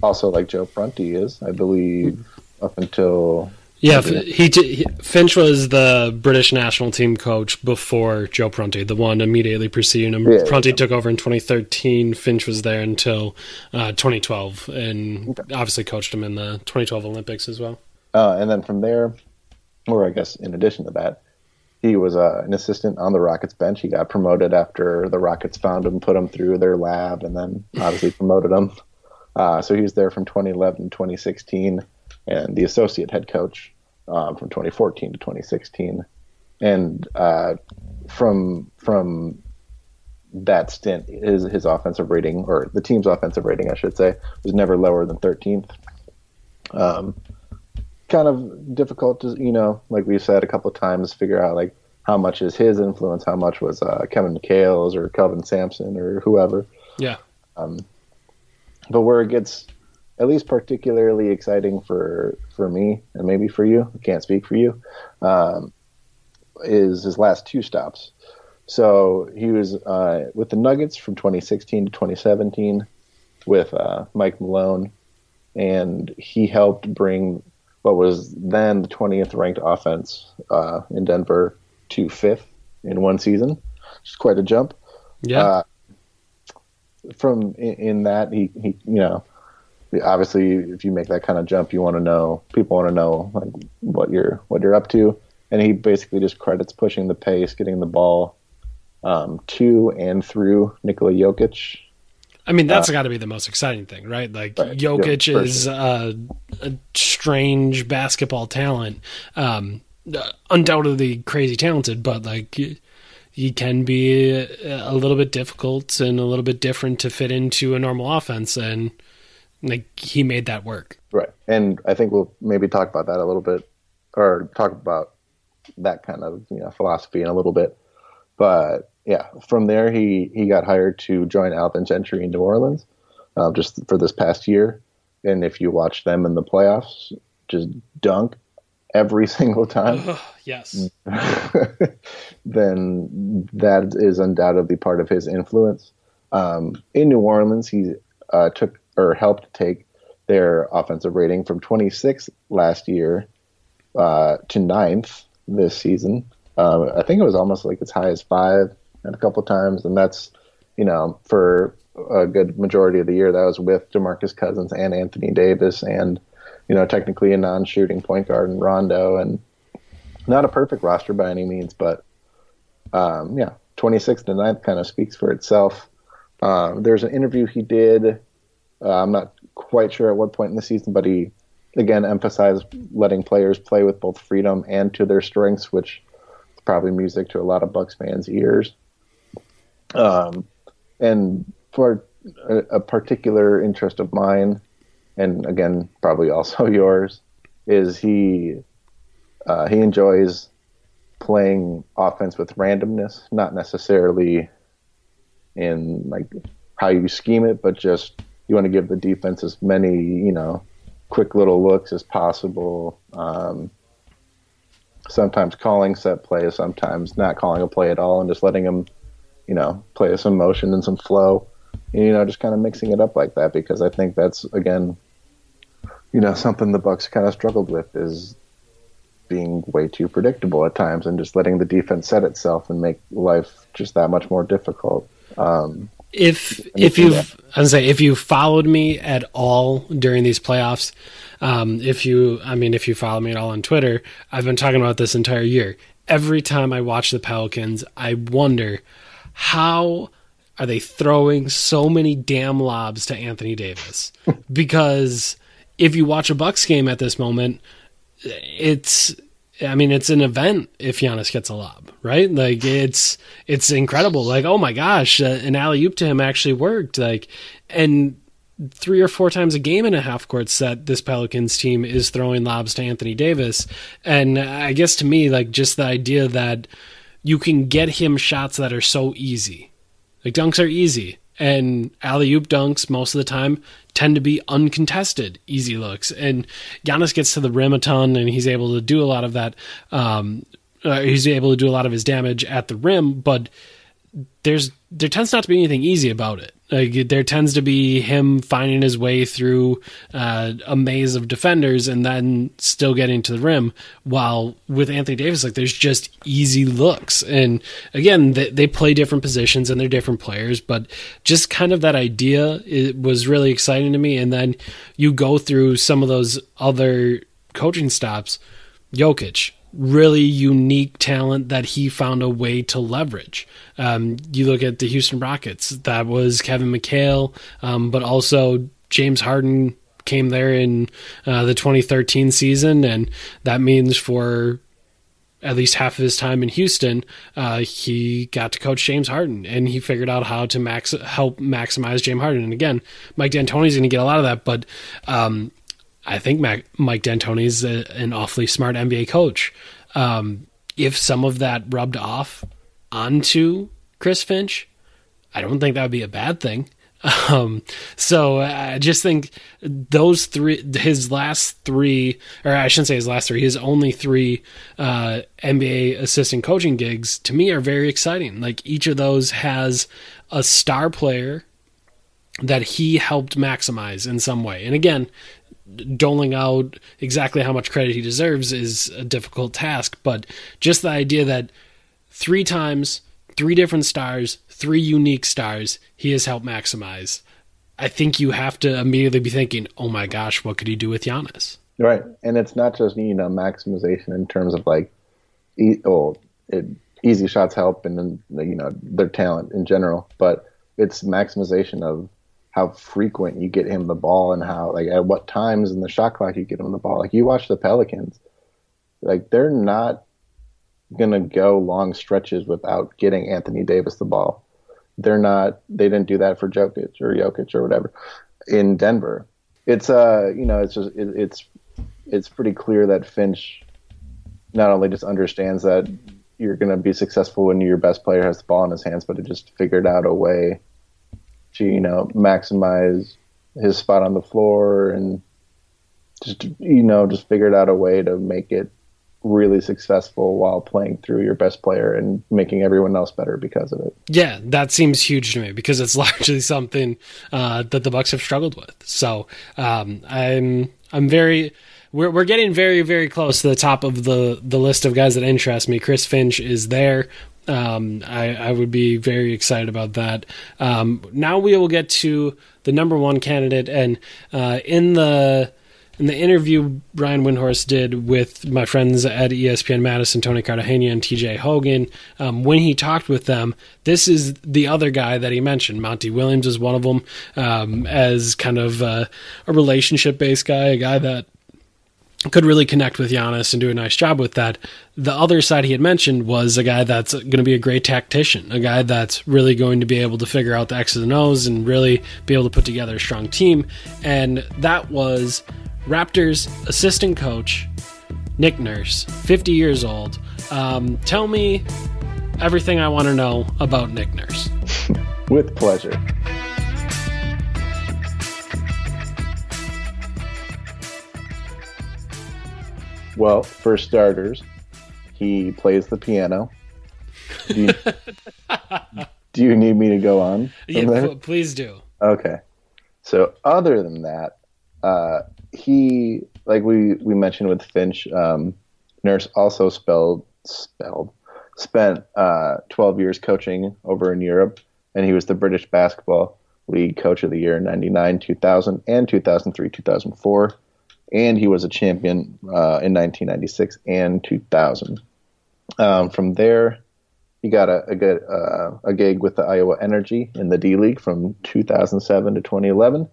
Also, like Joe Prunty is, I believe, up until yeah, he, he, Finch was the British national team coach before Joe Prunty, the one immediately preceding him. Yeah, Prunty yeah. took over in 2013. Finch was there until uh, 2012, and okay. obviously coached him in the 2012 Olympics as well. Uh, and then from there, or I guess in addition to that, he was uh, an assistant on the Rockets bench. He got promoted after the Rockets found him, put him through their lab, and then obviously promoted him. Uh, so he was there from 2011 to 2016, and the associate head coach um, from 2014 to 2016. And uh, from from that stint, his his offensive rating, or the team's offensive rating, I should say, was never lower than 13th. Um, kind of difficult to, you know, like we've said a couple of times, figure out like how much is his influence, how much was uh, Kevin McHale's or Kelvin Sampson or whoever. Yeah. Um, but where it gets at least particularly exciting for for me and maybe for you, I can't speak for you, um, is his last two stops. So he was uh, with the Nuggets from 2016 to 2017 with uh, Mike Malone, and he helped bring what was then the 20th ranked offense uh, in Denver to fifth in one season, which is quite a jump. Yeah. Uh, from in, in that he, he you know obviously if you make that kind of jump you want to know people want to know like what you're what you're up to and he basically just credits pushing the pace getting the ball um, to and through Nikola Jokic I mean, that's got to be the most exciting thing, right? Like Right. Jokic Yeah, is uh, a strange basketball talent, um, undoubtedly crazy talented, but like he can be a little bit difficult and a little bit different to fit into a normal offense, and like he made that work. Right. And I think we'll maybe talk about that a little bit or talk about that kind of, you know, philosophy in a little bit. But yeah, from there he, he got hired to join Alvin Gentry in New Orleans uh, just for this past year. And if you watch them in the playoffs, just dunk every single time. yes. then that is undoubtedly part of his influence. Um, in New Orleans, he uh, took or helped take their offensive rating from 26th last year uh, to ninth this season. Uh, I think it was almost like as high as five a couple times, and that's you know for a good majority of the year that was with DeMarcus Cousins and Anthony Davis, and you know technically a non-shooting point guard in Rondo, and not a perfect roster by any means, but um, yeah, 26th to 9th kind of speaks for itself. Um, there's an interview he did. Uh, I'm not quite sure at what point in the season, but he again emphasized letting players play with both freedom and to their strengths, which is probably music to a lot of Bucks fans' ears. Um, and for a, a particular interest of mine, and again probably also yours, is he uh, he enjoys playing offense with randomness, not necessarily in like how you scheme it, but just you want to give the defense as many, you know, quick little looks as possible. Um, sometimes calling set plays, sometimes not calling a play at all, and just letting them, you know, play some motion and some flow. You know, just kind of mixing it up like that because I think that's again, you know, something the Bucks kind of struggled with is being way too predictable at times and just letting the defense set itself and make life just that much more difficult. Um, if if you've. I was gonna say if you followed me at all during these playoffs, um, if you I mean if you follow me at all on Twitter, I've been talking about this entire year. Every time I watch the Pelicans, I wonder how are they throwing so many damn lobs to Anthony Davis? because if you watch a Bucks game at this moment, it's I mean, it's an event if Giannis gets a lob, right? Like it's it's incredible. Like oh my gosh, uh, an alley oop to him actually worked. Like and three or four times a game in a half court set, this Pelicans team is throwing lobs to Anthony Davis. And I guess to me, like just the idea that you can get him shots that are so easy. Like dunks are easy. And alley oop dunks most of the time tend to be uncontested, easy looks. And Giannis gets to the rim a ton, and he's able to do a lot of that. Um, uh, he's able to do a lot of his damage at the rim, but there's there tends not to be anything easy about it. Like there tends to be him finding his way through uh, a maze of defenders and then still getting to the rim. While with Anthony Davis, like there's just easy looks. And again, they, they play different positions and they're different players, but just kind of that idea it was really exciting to me. And then you go through some of those other coaching stops. Jokic, really unique talent that he found a way to leverage. Um, you look at the Houston Rockets, that was Kevin McHale, um, but also James Harden came there in uh, the 2013 season, and that means for at least half of his time in Houston, uh, he got to coach James Harden, and he figured out how to max help maximize James Harden. And again, Mike D'Antoni's going to get a lot of that, but um, I think Mac, Mike D'Antoni's is an awfully smart NBA coach. Um, if some of that rubbed off onto Chris Finch, I don't think that would be a bad thing. Um, so I just think those three, his last three, or I shouldn't say his last three, his only three uh, NBA assistant coaching gigs to me are very exciting. Like each of those has a star player that he helped maximize in some way. And again, doling out exactly how much credit he deserves is a difficult task, but just the idea that three times, three different stars, three unique stars, he has helped maximize. I think you have to immediately be thinking, "Oh my gosh, what could he do with Giannis?" Right, and it's not just you know maximization in terms of like, e- oh, it, easy shots help, and then you know their talent in general, but it's maximization of how frequent you get him the ball and how like at what times in the shot clock you get him the ball. Like you watch the Pelicans, like they're not gonna go long stretches without getting Anthony Davis the ball. They're not. They didn't do that for Jokic or Jokic or whatever in Denver. It's uh you know it's just it, it's it's pretty clear that Finch not only just understands that you're going to be successful when your best player has the ball in his hands, but it just figured out a way to you know maximize his spot on the floor and just you know just figured out a way to make it really successful while playing through your best player and making everyone else better because of it. Yeah, that seems huge to me because it's largely something uh, that the Bucks have struggled with. So um, I'm I'm very we're we're getting very very close to the top of the the list of guys that interest me. Chris Finch is there. Um, I, I, would be very excited about that. Um, now we will get to the number one candidate, and uh, in the in the interview Brian Windhorst did with my friends at ESPN Madison, Tony Cartagena and TJ Hogan, um, when he talked with them, this is the other guy that he mentioned. Monty Williams is one of them, um, as kind of uh, a relationship based guy, a guy that could really connect with Giannis and do a nice job with that. The other side he had mentioned was a guy that's going to be a great tactician, a guy that's really going to be able to figure out the X's and O's and really be able to put together a strong team. And that was Raptors assistant coach Nick Nurse, 50 years old. Um, tell me everything I want to know about Nick Nurse. with pleasure. Well, for starters, he plays the piano. Do you, do you need me to go on? Yeah, please do. Okay. So, other than that, uh, he, like we, we mentioned with Finch, um, Nurse also spelled, spelled, spent uh, 12 years coaching over in Europe, and he was the British Basketball League Coach of the Year in 99, 2000, and 2003, 2004 and he was a champion uh, in 1996 and 2000. Um, from there, he got a, a good uh, a gig with the Iowa Energy in the D League from 2007 to 2011.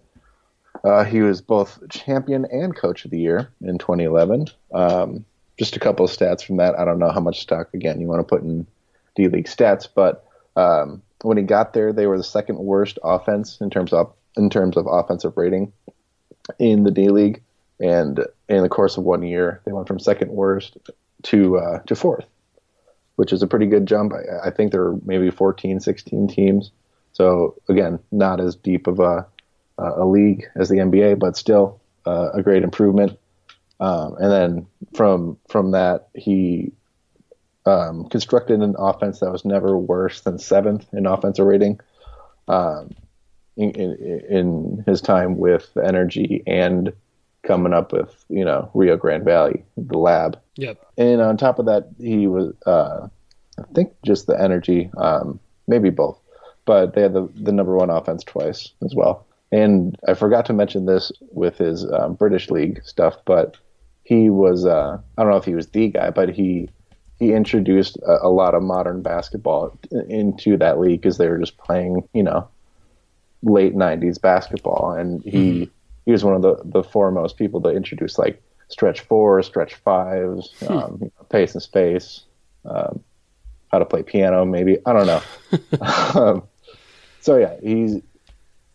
Uh, he was both champion and coach of the year in 2011. Um, just a couple of stats from that. I don't know how much stock again you want to put in D League stats, but um, when he got there, they were the second worst offense in terms of in terms of offensive rating in the D League and in the course of one year, they went from second worst to uh, to fourth, which is a pretty good jump. I, I, think there are maybe 14, 16 teams. So again, not as deep of a a league as the NBA, but still uh, a great improvement. Um, and then from from that, he um, constructed an offense that was never worse than seventh in offensive rating. Um, in, in, in, his time with Energy and coming up with you know Rio Grande Valley, the lab. Yep. And on top of that, he was uh, I think just the energy, um, maybe both, but they had the the number one offense twice as well. And I forgot to mention this with his um, British League stuff, but he was uh, I don't know if he was the guy, but he he introduced a, a lot of modern basketball into that league because they were just playing, you know, late '90s basketball, and he he was one of the the foremost people to introduce like stretch four, stretch fives, um, you know, pace and space, um, how to play piano, maybe I don't know. um, so yeah, he's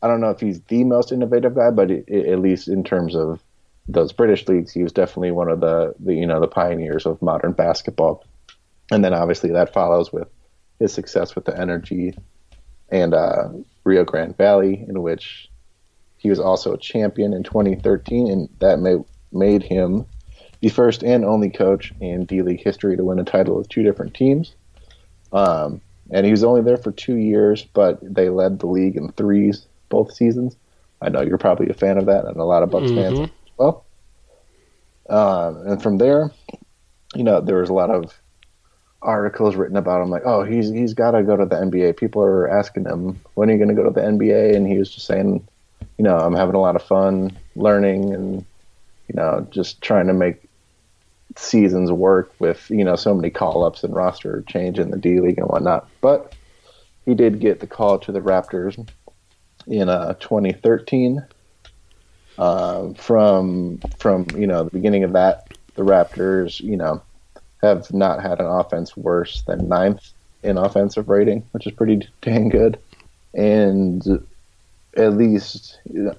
I don't know if he's the most innovative guy, but it, it, at least in terms of those British leagues, he was definitely one of the, the you know the pioneers of modern basketball. And then obviously that follows with his success with the Energy and uh, Rio Grande Valley, in which he was also a champion in 2013, and that made made him the first and only coach in D League history to win a title with two different teams. Um, and he was only there for two years, but they led the league in threes both seasons. I know you're probably a fan of that, and a lot of Bucks fans Mhm. as well. Um, and from there, you know, there was a lot of articles written about him, like, "Oh, he's he's got to go to the NBA." People are asking him, "When are you going to go to the NBA?" And he was just saying, "You know, I'm having a lot of fun learning, and you know, just trying to make seasons work with you know so many call ups and roster change in the D League and whatnot." But he did get the call to the Raptors in uh, 2013. Uh, from from you know the beginning of that, the Raptors you know have not had an offense worse than ninth in offensive rating, which is pretty dang good. And at least you know,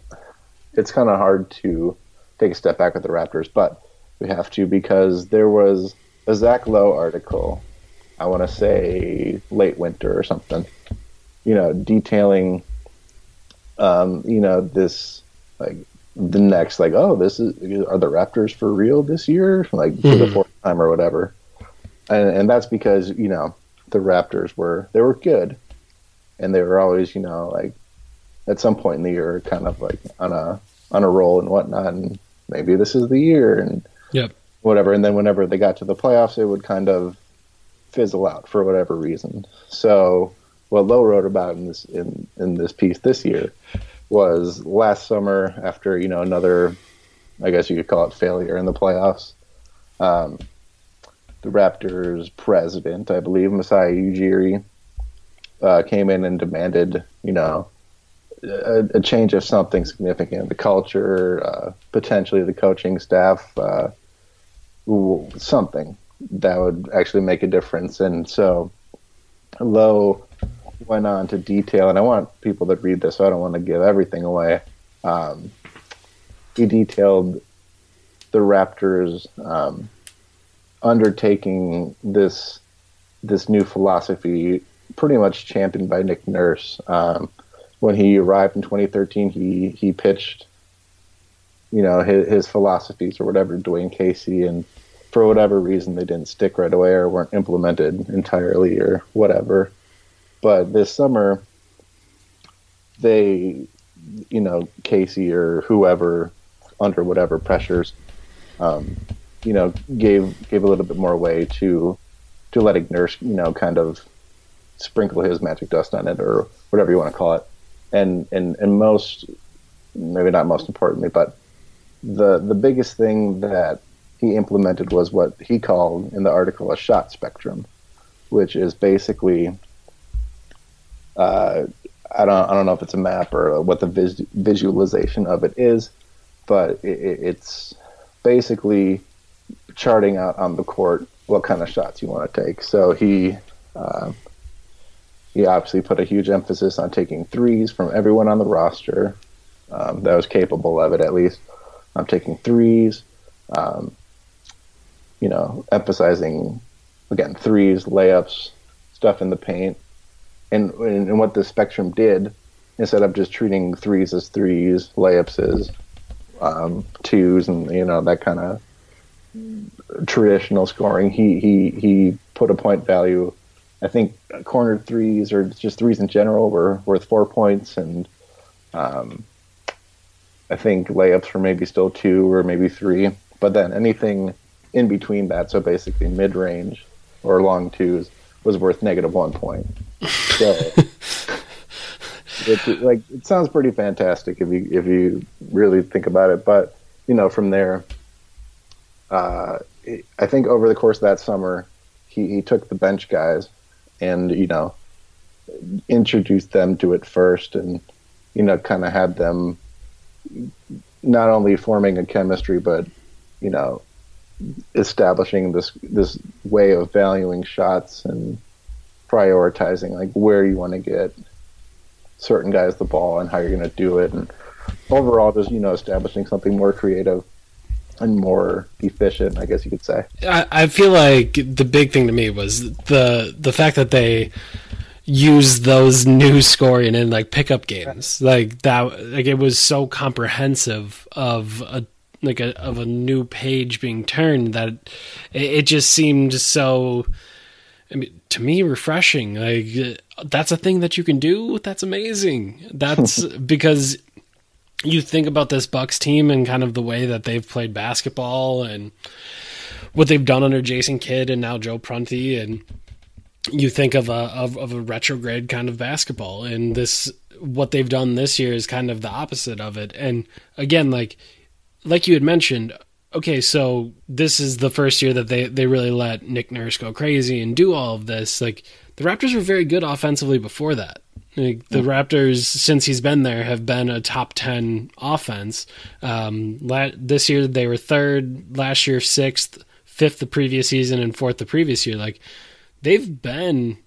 it's kind of hard to take a step back with the Raptors, but we have to because there was a Zach Lowe article. I want to say late winter or something. You know, detailing, um, you know, this like the next like, oh, this is are the Raptors for real this year? Like for the Mhm. fourth time or whatever. And and that's because you know the Raptors were they were good, and they were always you know like at some point in the year kind of like on a on a roll and whatnot, and maybe this is the year and Yep. whatever. And then whenever they got to the playoffs, it would kind of fizzle out for whatever reason. So what Lowe wrote about in this in, in this piece this year was last summer after you know another, I guess you could call it failure in the playoffs. Um, the Raptors president, I believe, Masai Ujiri, uh, came in and demanded, you know, a, a change of something significant, the culture, uh, potentially the coaching staff, uh, something that would actually make a difference. And so Lowe went on to detail, and I want people that read this, so I don't want to give everything away. Um, he detailed the Raptors um, undertaking this this new philosophy, pretty much championed by Nick Nurse. Um, when he arrived in 2013, he he pitched, you know, his, his philosophies or whatever Dwane Casey, and for whatever reason they didn't stick right away or weren't implemented entirely or whatever. But this summer, they, you know, Casey or whoever, under whatever pressures, um, you know, gave gave a little bit more way to to letting Nurse, you know, kind of sprinkle his magic dust on it or whatever you want to call it. And and and most, maybe not most importantly, but the the biggest thing that he implemented was what he called in the article a shot spectrum, which is basically uh, I don't I don't know if it's a map or what the vis- visualization of it is, but it, it, it's basically charting out on the court what kind of shots you want to take. So he uh, he obviously put a huge emphasis on taking threes from everyone on the roster um, that was capable of it at least. I'm taking threes, um, you know, emphasizing again threes, layups, stuff in the paint, and and what the spectrum did instead of just treating threes as threes, layups as um, twos, and you know that kind of traditional scoring. He he he put a point value. I think corner threes or just threes in general were worth four points, and um, I think layups were maybe still two or maybe three. But then anything in between that, so basically mid range or long twos, was worth negative one point. So it, like it sounds pretty fantastic if you if you really think about it. But you know, from there, uh, I think over the course of that summer, he, he took the bench guys and you know introduced them to it first, and you know kind of had them not only forming a chemistry, but you know establishing this this way of valuing shots and prioritizing like where you want to get certain guys the ball and how you're going to do it. And overall just you know establishing something more creative and more efficient i guess you could say. I, I feel like the big thing to me was the the fact that they use those new scoring in like pickup games. Like that like it was so comprehensive of a like a of a new page being turned that it, it just seemed so I mean, to me refreshing. Like that's a thing that you can do? That's amazing. That's because you think about this bucks team and kind of the way that they've played basketball and what they've done under jason kidd and now joe prunty and you think of a of, of a retrograde kind of basketball. And this what they've done this year is kind of the opposite of it. And again like like you had mentioned okay so this is the first year that they they really let nick nurse go crazy and do all of this. Like the raptors were very good offensively before that like, the raptors since he's been there have been a top 10 offense um la- this year they were third last year sixth fifth the previous season and fourth the previous year like they've been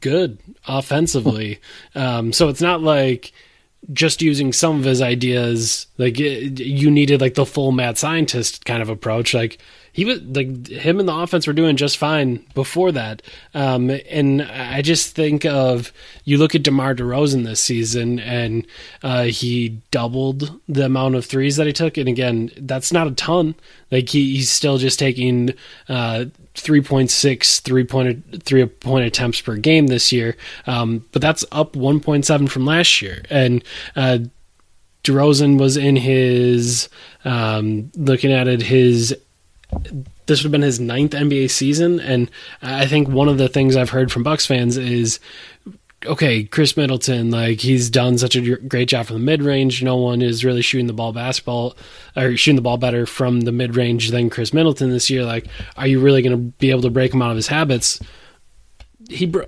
good offensively. um, so it's not like just using some of his ideas, like it, you needed like the full mad scientist kind of approach. Like he was like him and the offense were doing just fine before that. Um, and I just think of you look at DeMar DeRozan this season, and uh, he doubled the amount of threes that he took. And again, that's not a ton. Like he, he's still just taking uh, 3.6 three point three point attempts per game this year, um, but that's up 1.7 from last year. And uh, DeRozan was in his um, looking at it his this would have been his ninth NBA season, and I think one of the things I've heard from Bucks fans is okay, Khris Middleton, like he's done such a great job from the mid range. No one is really shooting the ball basketball or shooting the ball better from the mid range than Khris Middleton this year. Like, are you really going to be able to break him out of his habits? He bro-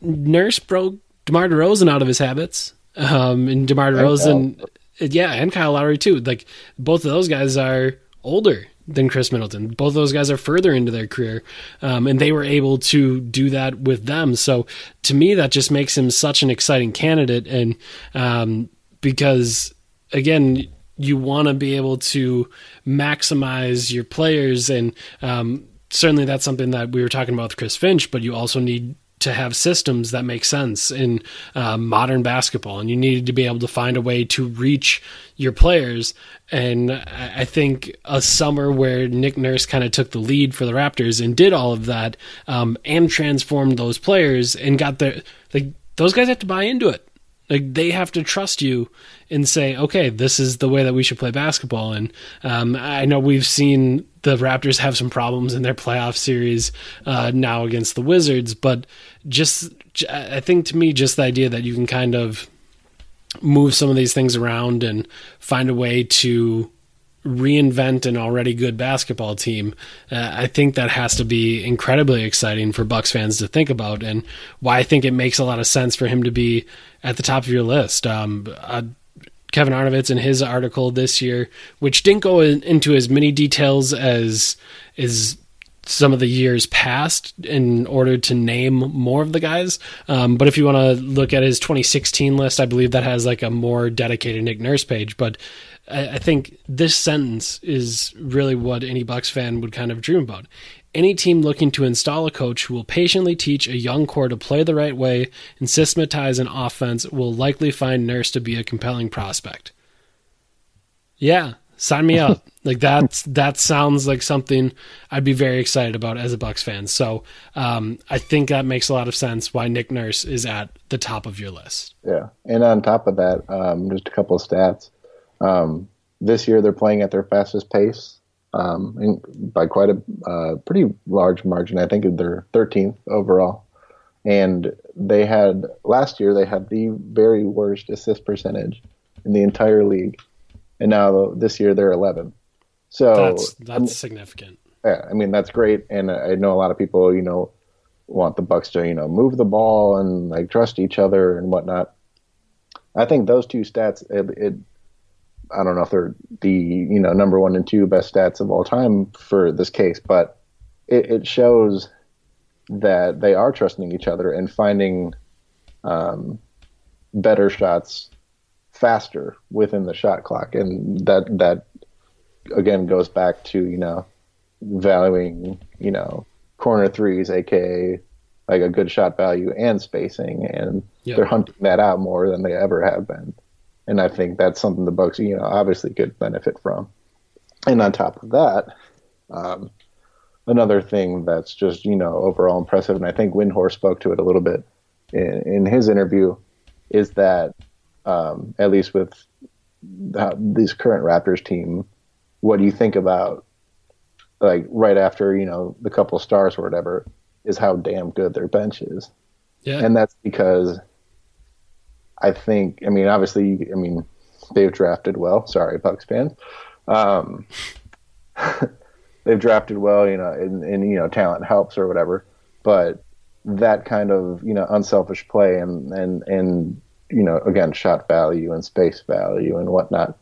Nurse broke DeMar DeRozan out of his habits, um, and DeMar DeRozan, yeah, and Kyle Lowry too. Like both of those guys are older than Khris Middleton. Both those guys are further into their career, um, and they were able to do that with them. So to me, that just makes him such an exciting candidate, and um, because again, you want to be able to maximize your players, and um, certainly that's something that we were talking about with Chris Finch. But you also need to have systems that make sense in uh, modern basketball, and you needed to be able to find a way to reach your players. And I think a summer where Nick Nurse kind of took the lead for the Raptors and did all of that, um, and transformed those players and got their like those guys have to buy into it. Like they have to trust you and say, okay, this is the way that we should play basketball. And um, I know we've seen the Raptors have some problems in their playoff series uh, now against the Wizards, but just I think to me, just the idea that you can kind of move some of these things around and find a way to reinvent an already good basketball team. Uh, I think that has to be incredibly exciting for Bucks fans to think about, and why I think it makes a lot of sense for him to be at the top of your list. Um, uh, Kevin Arnovitz in his article this year, which didn't go in, into as many details as is some of the years past in order to name more of the guys. Um, but if you want to look at his 2016 list, I believe that has like a more dedicated Nick Nurse page. But I, I think this sentence is really what any Bucks fan would kind of dream about. Any team looking to install a coach who will patiently teach a young core to play the right way and systematize an offense will likely find Nurse to be a compelling prospect. Yeah, sign me up. like that's that sounds like something I'd be very excited about as a Bucks fan. So um, I think that makes a lot of sense why Nick Nurse is at the top of your list. Yeah, and on top of that, um, just a couple of stats. Um, this year they're playing at their fastest pace um, by quite a uh, pretty large margin. I think they're 13th overall, and they had last year they had the very worst assist percentage in the entire league, and now this year they're 11th. So That's that's significant. yeah, I mean that's great, and I know a lot of people, you know, want the Bucks to, you know, move the ball and like trust each other and whatnot. I think those two stats, it, it I don't know if they're the you know number one and two best stats of all time for this case, but it, it shows that they are trusting each other and finding um, better shots faster within the shot clock, and that that again goes back to you know valuing you know corner threes, aka like a good shot value and spacing, and Yep. they're hunting that out more than they ever have been. And I think that's something the Bucks, you know, obviously could benefit from. And on top of that, um, another thing that's just you know overall impressive, and I think Windhorst spoke to it a little bit in, in his interview, is that um, at least with the, this current Raptors team, what do you think about like right after you know the couple stars or whatever is how damn good their bench is, Yeah. and that's because I think I mean obviously I mean they've drafted well. Sorry, Bucks fans. Um, they've drafted well, you know, and, and you know talent helps or whatever, but that kind of you know unselfish play and and and you know again shot value and space value and whatnot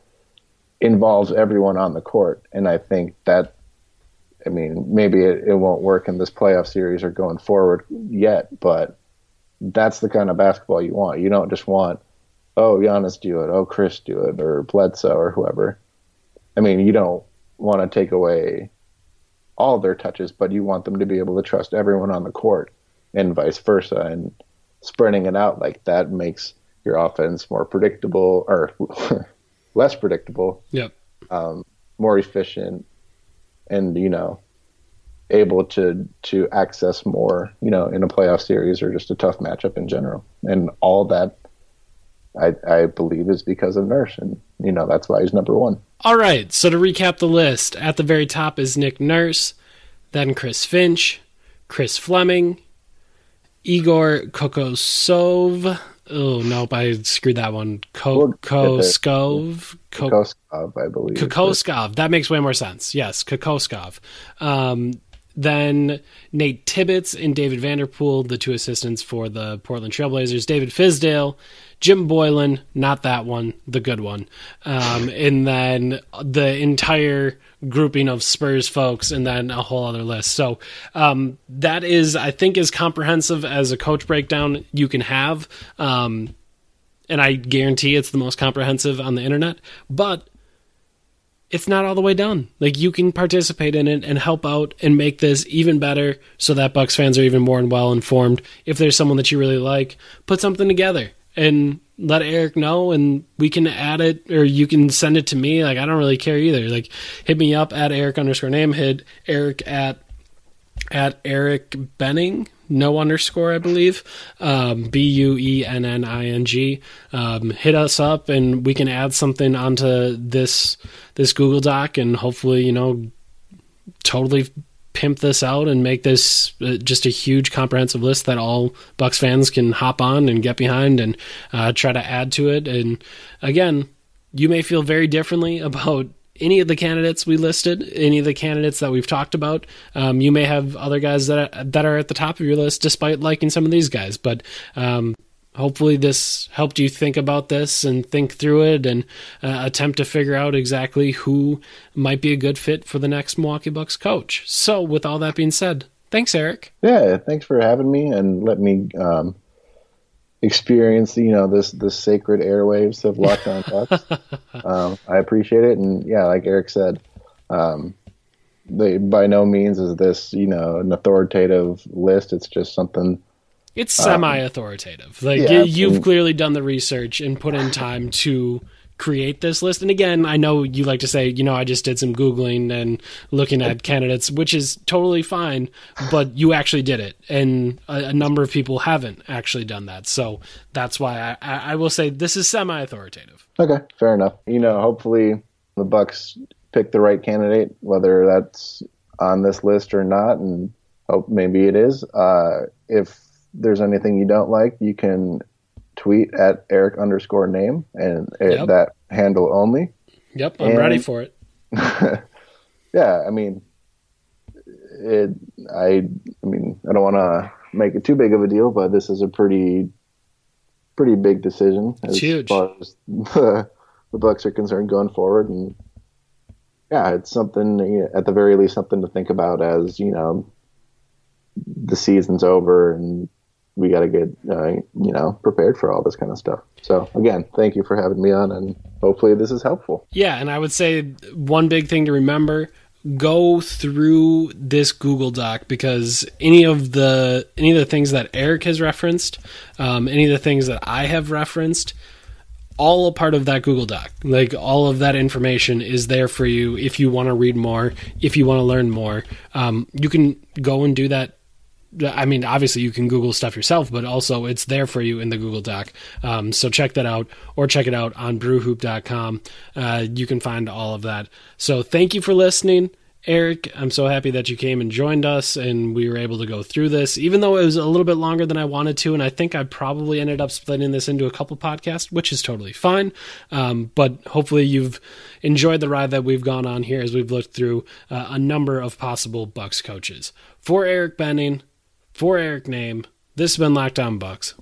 involves everyone on the court, and I think that. I mean, maybe it, it won't work in this playoff series or going forward yet, but that's the kind of basketball you want. You don't just want, oh, Giannis do it, oh, Khris do it, or Bledsoe or whoever. I mean, you don't want to take away all their touches, but you want them to be able to trust everyone on the court and vice versa. And spreading it out like that makes your offense more predictable or less predictable, Yep. Um, more efficient, and, you know, able to to access more, you know, in a playoff series or just a tough matchup in general. And all that I I believe is because of Nurse and you know, that's why he's number one. All right, so to recap the list, at the very top is Nick Nurse, then Chris Finch, Chris Fleming, Igor Kokosov. Oh, nope, I screwed that one. Get Kokoskov. I believe. Kokoskov. That makes way more sense. Yes, Kokoskov. Um, then Nate Tibbetts and David Vanterpool, the two assistants for the Portland Trailblazers. David Fizdale, Jim Boylan, not that one, the good one. Um, and then the entire grouping of Spurs folks, and then a whole other list. So um, that is, I think, as comprehensive as a coach breakdown you can have. Um, and I guarantee it's the most comprehensive on the internet. But it's not all the way done. Like you can participate in it and help out and make this even better so that Bucks fans are even more and well informed. If there's someone that you really like, put something together and let Eric know and we can add it or you can send it to me. Like I don't really care either. Like hit me up at Eric underscore Nehm, hit Eric at at Eric Buenning, no underscore, I believe, um, B U E N N I N G. Um, hit us up and we can add something onto this this Google Doc and hopefully, you know, totally pimp this out and make this uh, just a huge comprehensive list that all Bucks fans can hop on and get behind and uh, try to add to it. And again, you may feel very differently about any of the candidates we listed, any of the candidates that we've talked about. Um, you may have other guys that are, that are at the top of your list, despite liking some of these guys. But um, hopefully, this helped you think about this and think through it and uh, attempt to figure out exactly who might be a good fit for the next Milwaukee Bucks coach. So, with all that being said, thanks, Eric. Yeah, thanks for having me and let me um, experience you know this this sacred airwaves of Locked On Bucks. um, I appreciate it, and yeah, like Eric said, um, they by no means is this you know an authoritative list. It's just something. It's semi-authoritative. Like yeah, you, you've and- clearly done the research and put in time to create this list. And again, I know you like to say, you know, I just did some googling and looking at candidates, which is totally fine. But you actually did it, and a, a number of people haven't actually done that. So that's why I, I, will say this is semi-authoritative. Okay, fair enough. You know, hopefully the Bucks pick the right candidate, whether that's on this list or not, and hope maybe it is. Uh, if there's anything you don't like, you can tweet at Eric underscore Nehm and Yep. that handle only. Yep, I'm And- ready for it. yeah, I mean, it. I, I mean, I don't want to make it too big of a deal, but this is a pretty, pretty big decision It's as huge. far as the, the Bucks are concerned going forward, and yeah, it's something at the very least something to think about as you know the season's over and we got to get uh, you know prepared for all this kind of stuff. So again, thank you for having me on, and hopefully this is helpful. Yeah, and I would say one big thing to remember go through this Google Doc because any of the any of the things that Eric has referenced, um, any of the things that I have referenced, all a part of that Google Doc. Like all of that information is there for you if you want to read more, if you want to learn more. Um, you can go and do that I mean, obviously you can Google stuff yourself, but also it's there for you in the Google Doc. Um, so check that out or check it out on brewhoop.com. Uh, you can find all of that. So thank you for listening. Eric, I'm so happy that you came and joined us and we were able to go through this, even though it was a little bit longer than I wanted to. And I think I probably ended up splitting this into a couple podcasts, which is totally fine. Um, but hopefully you've enjoyed the ride that we've gone on here as we've looked through uh, a number of possible Bucks coaches. For Eric Buenning, for Eric Nehm, this has been Locked On Bucks.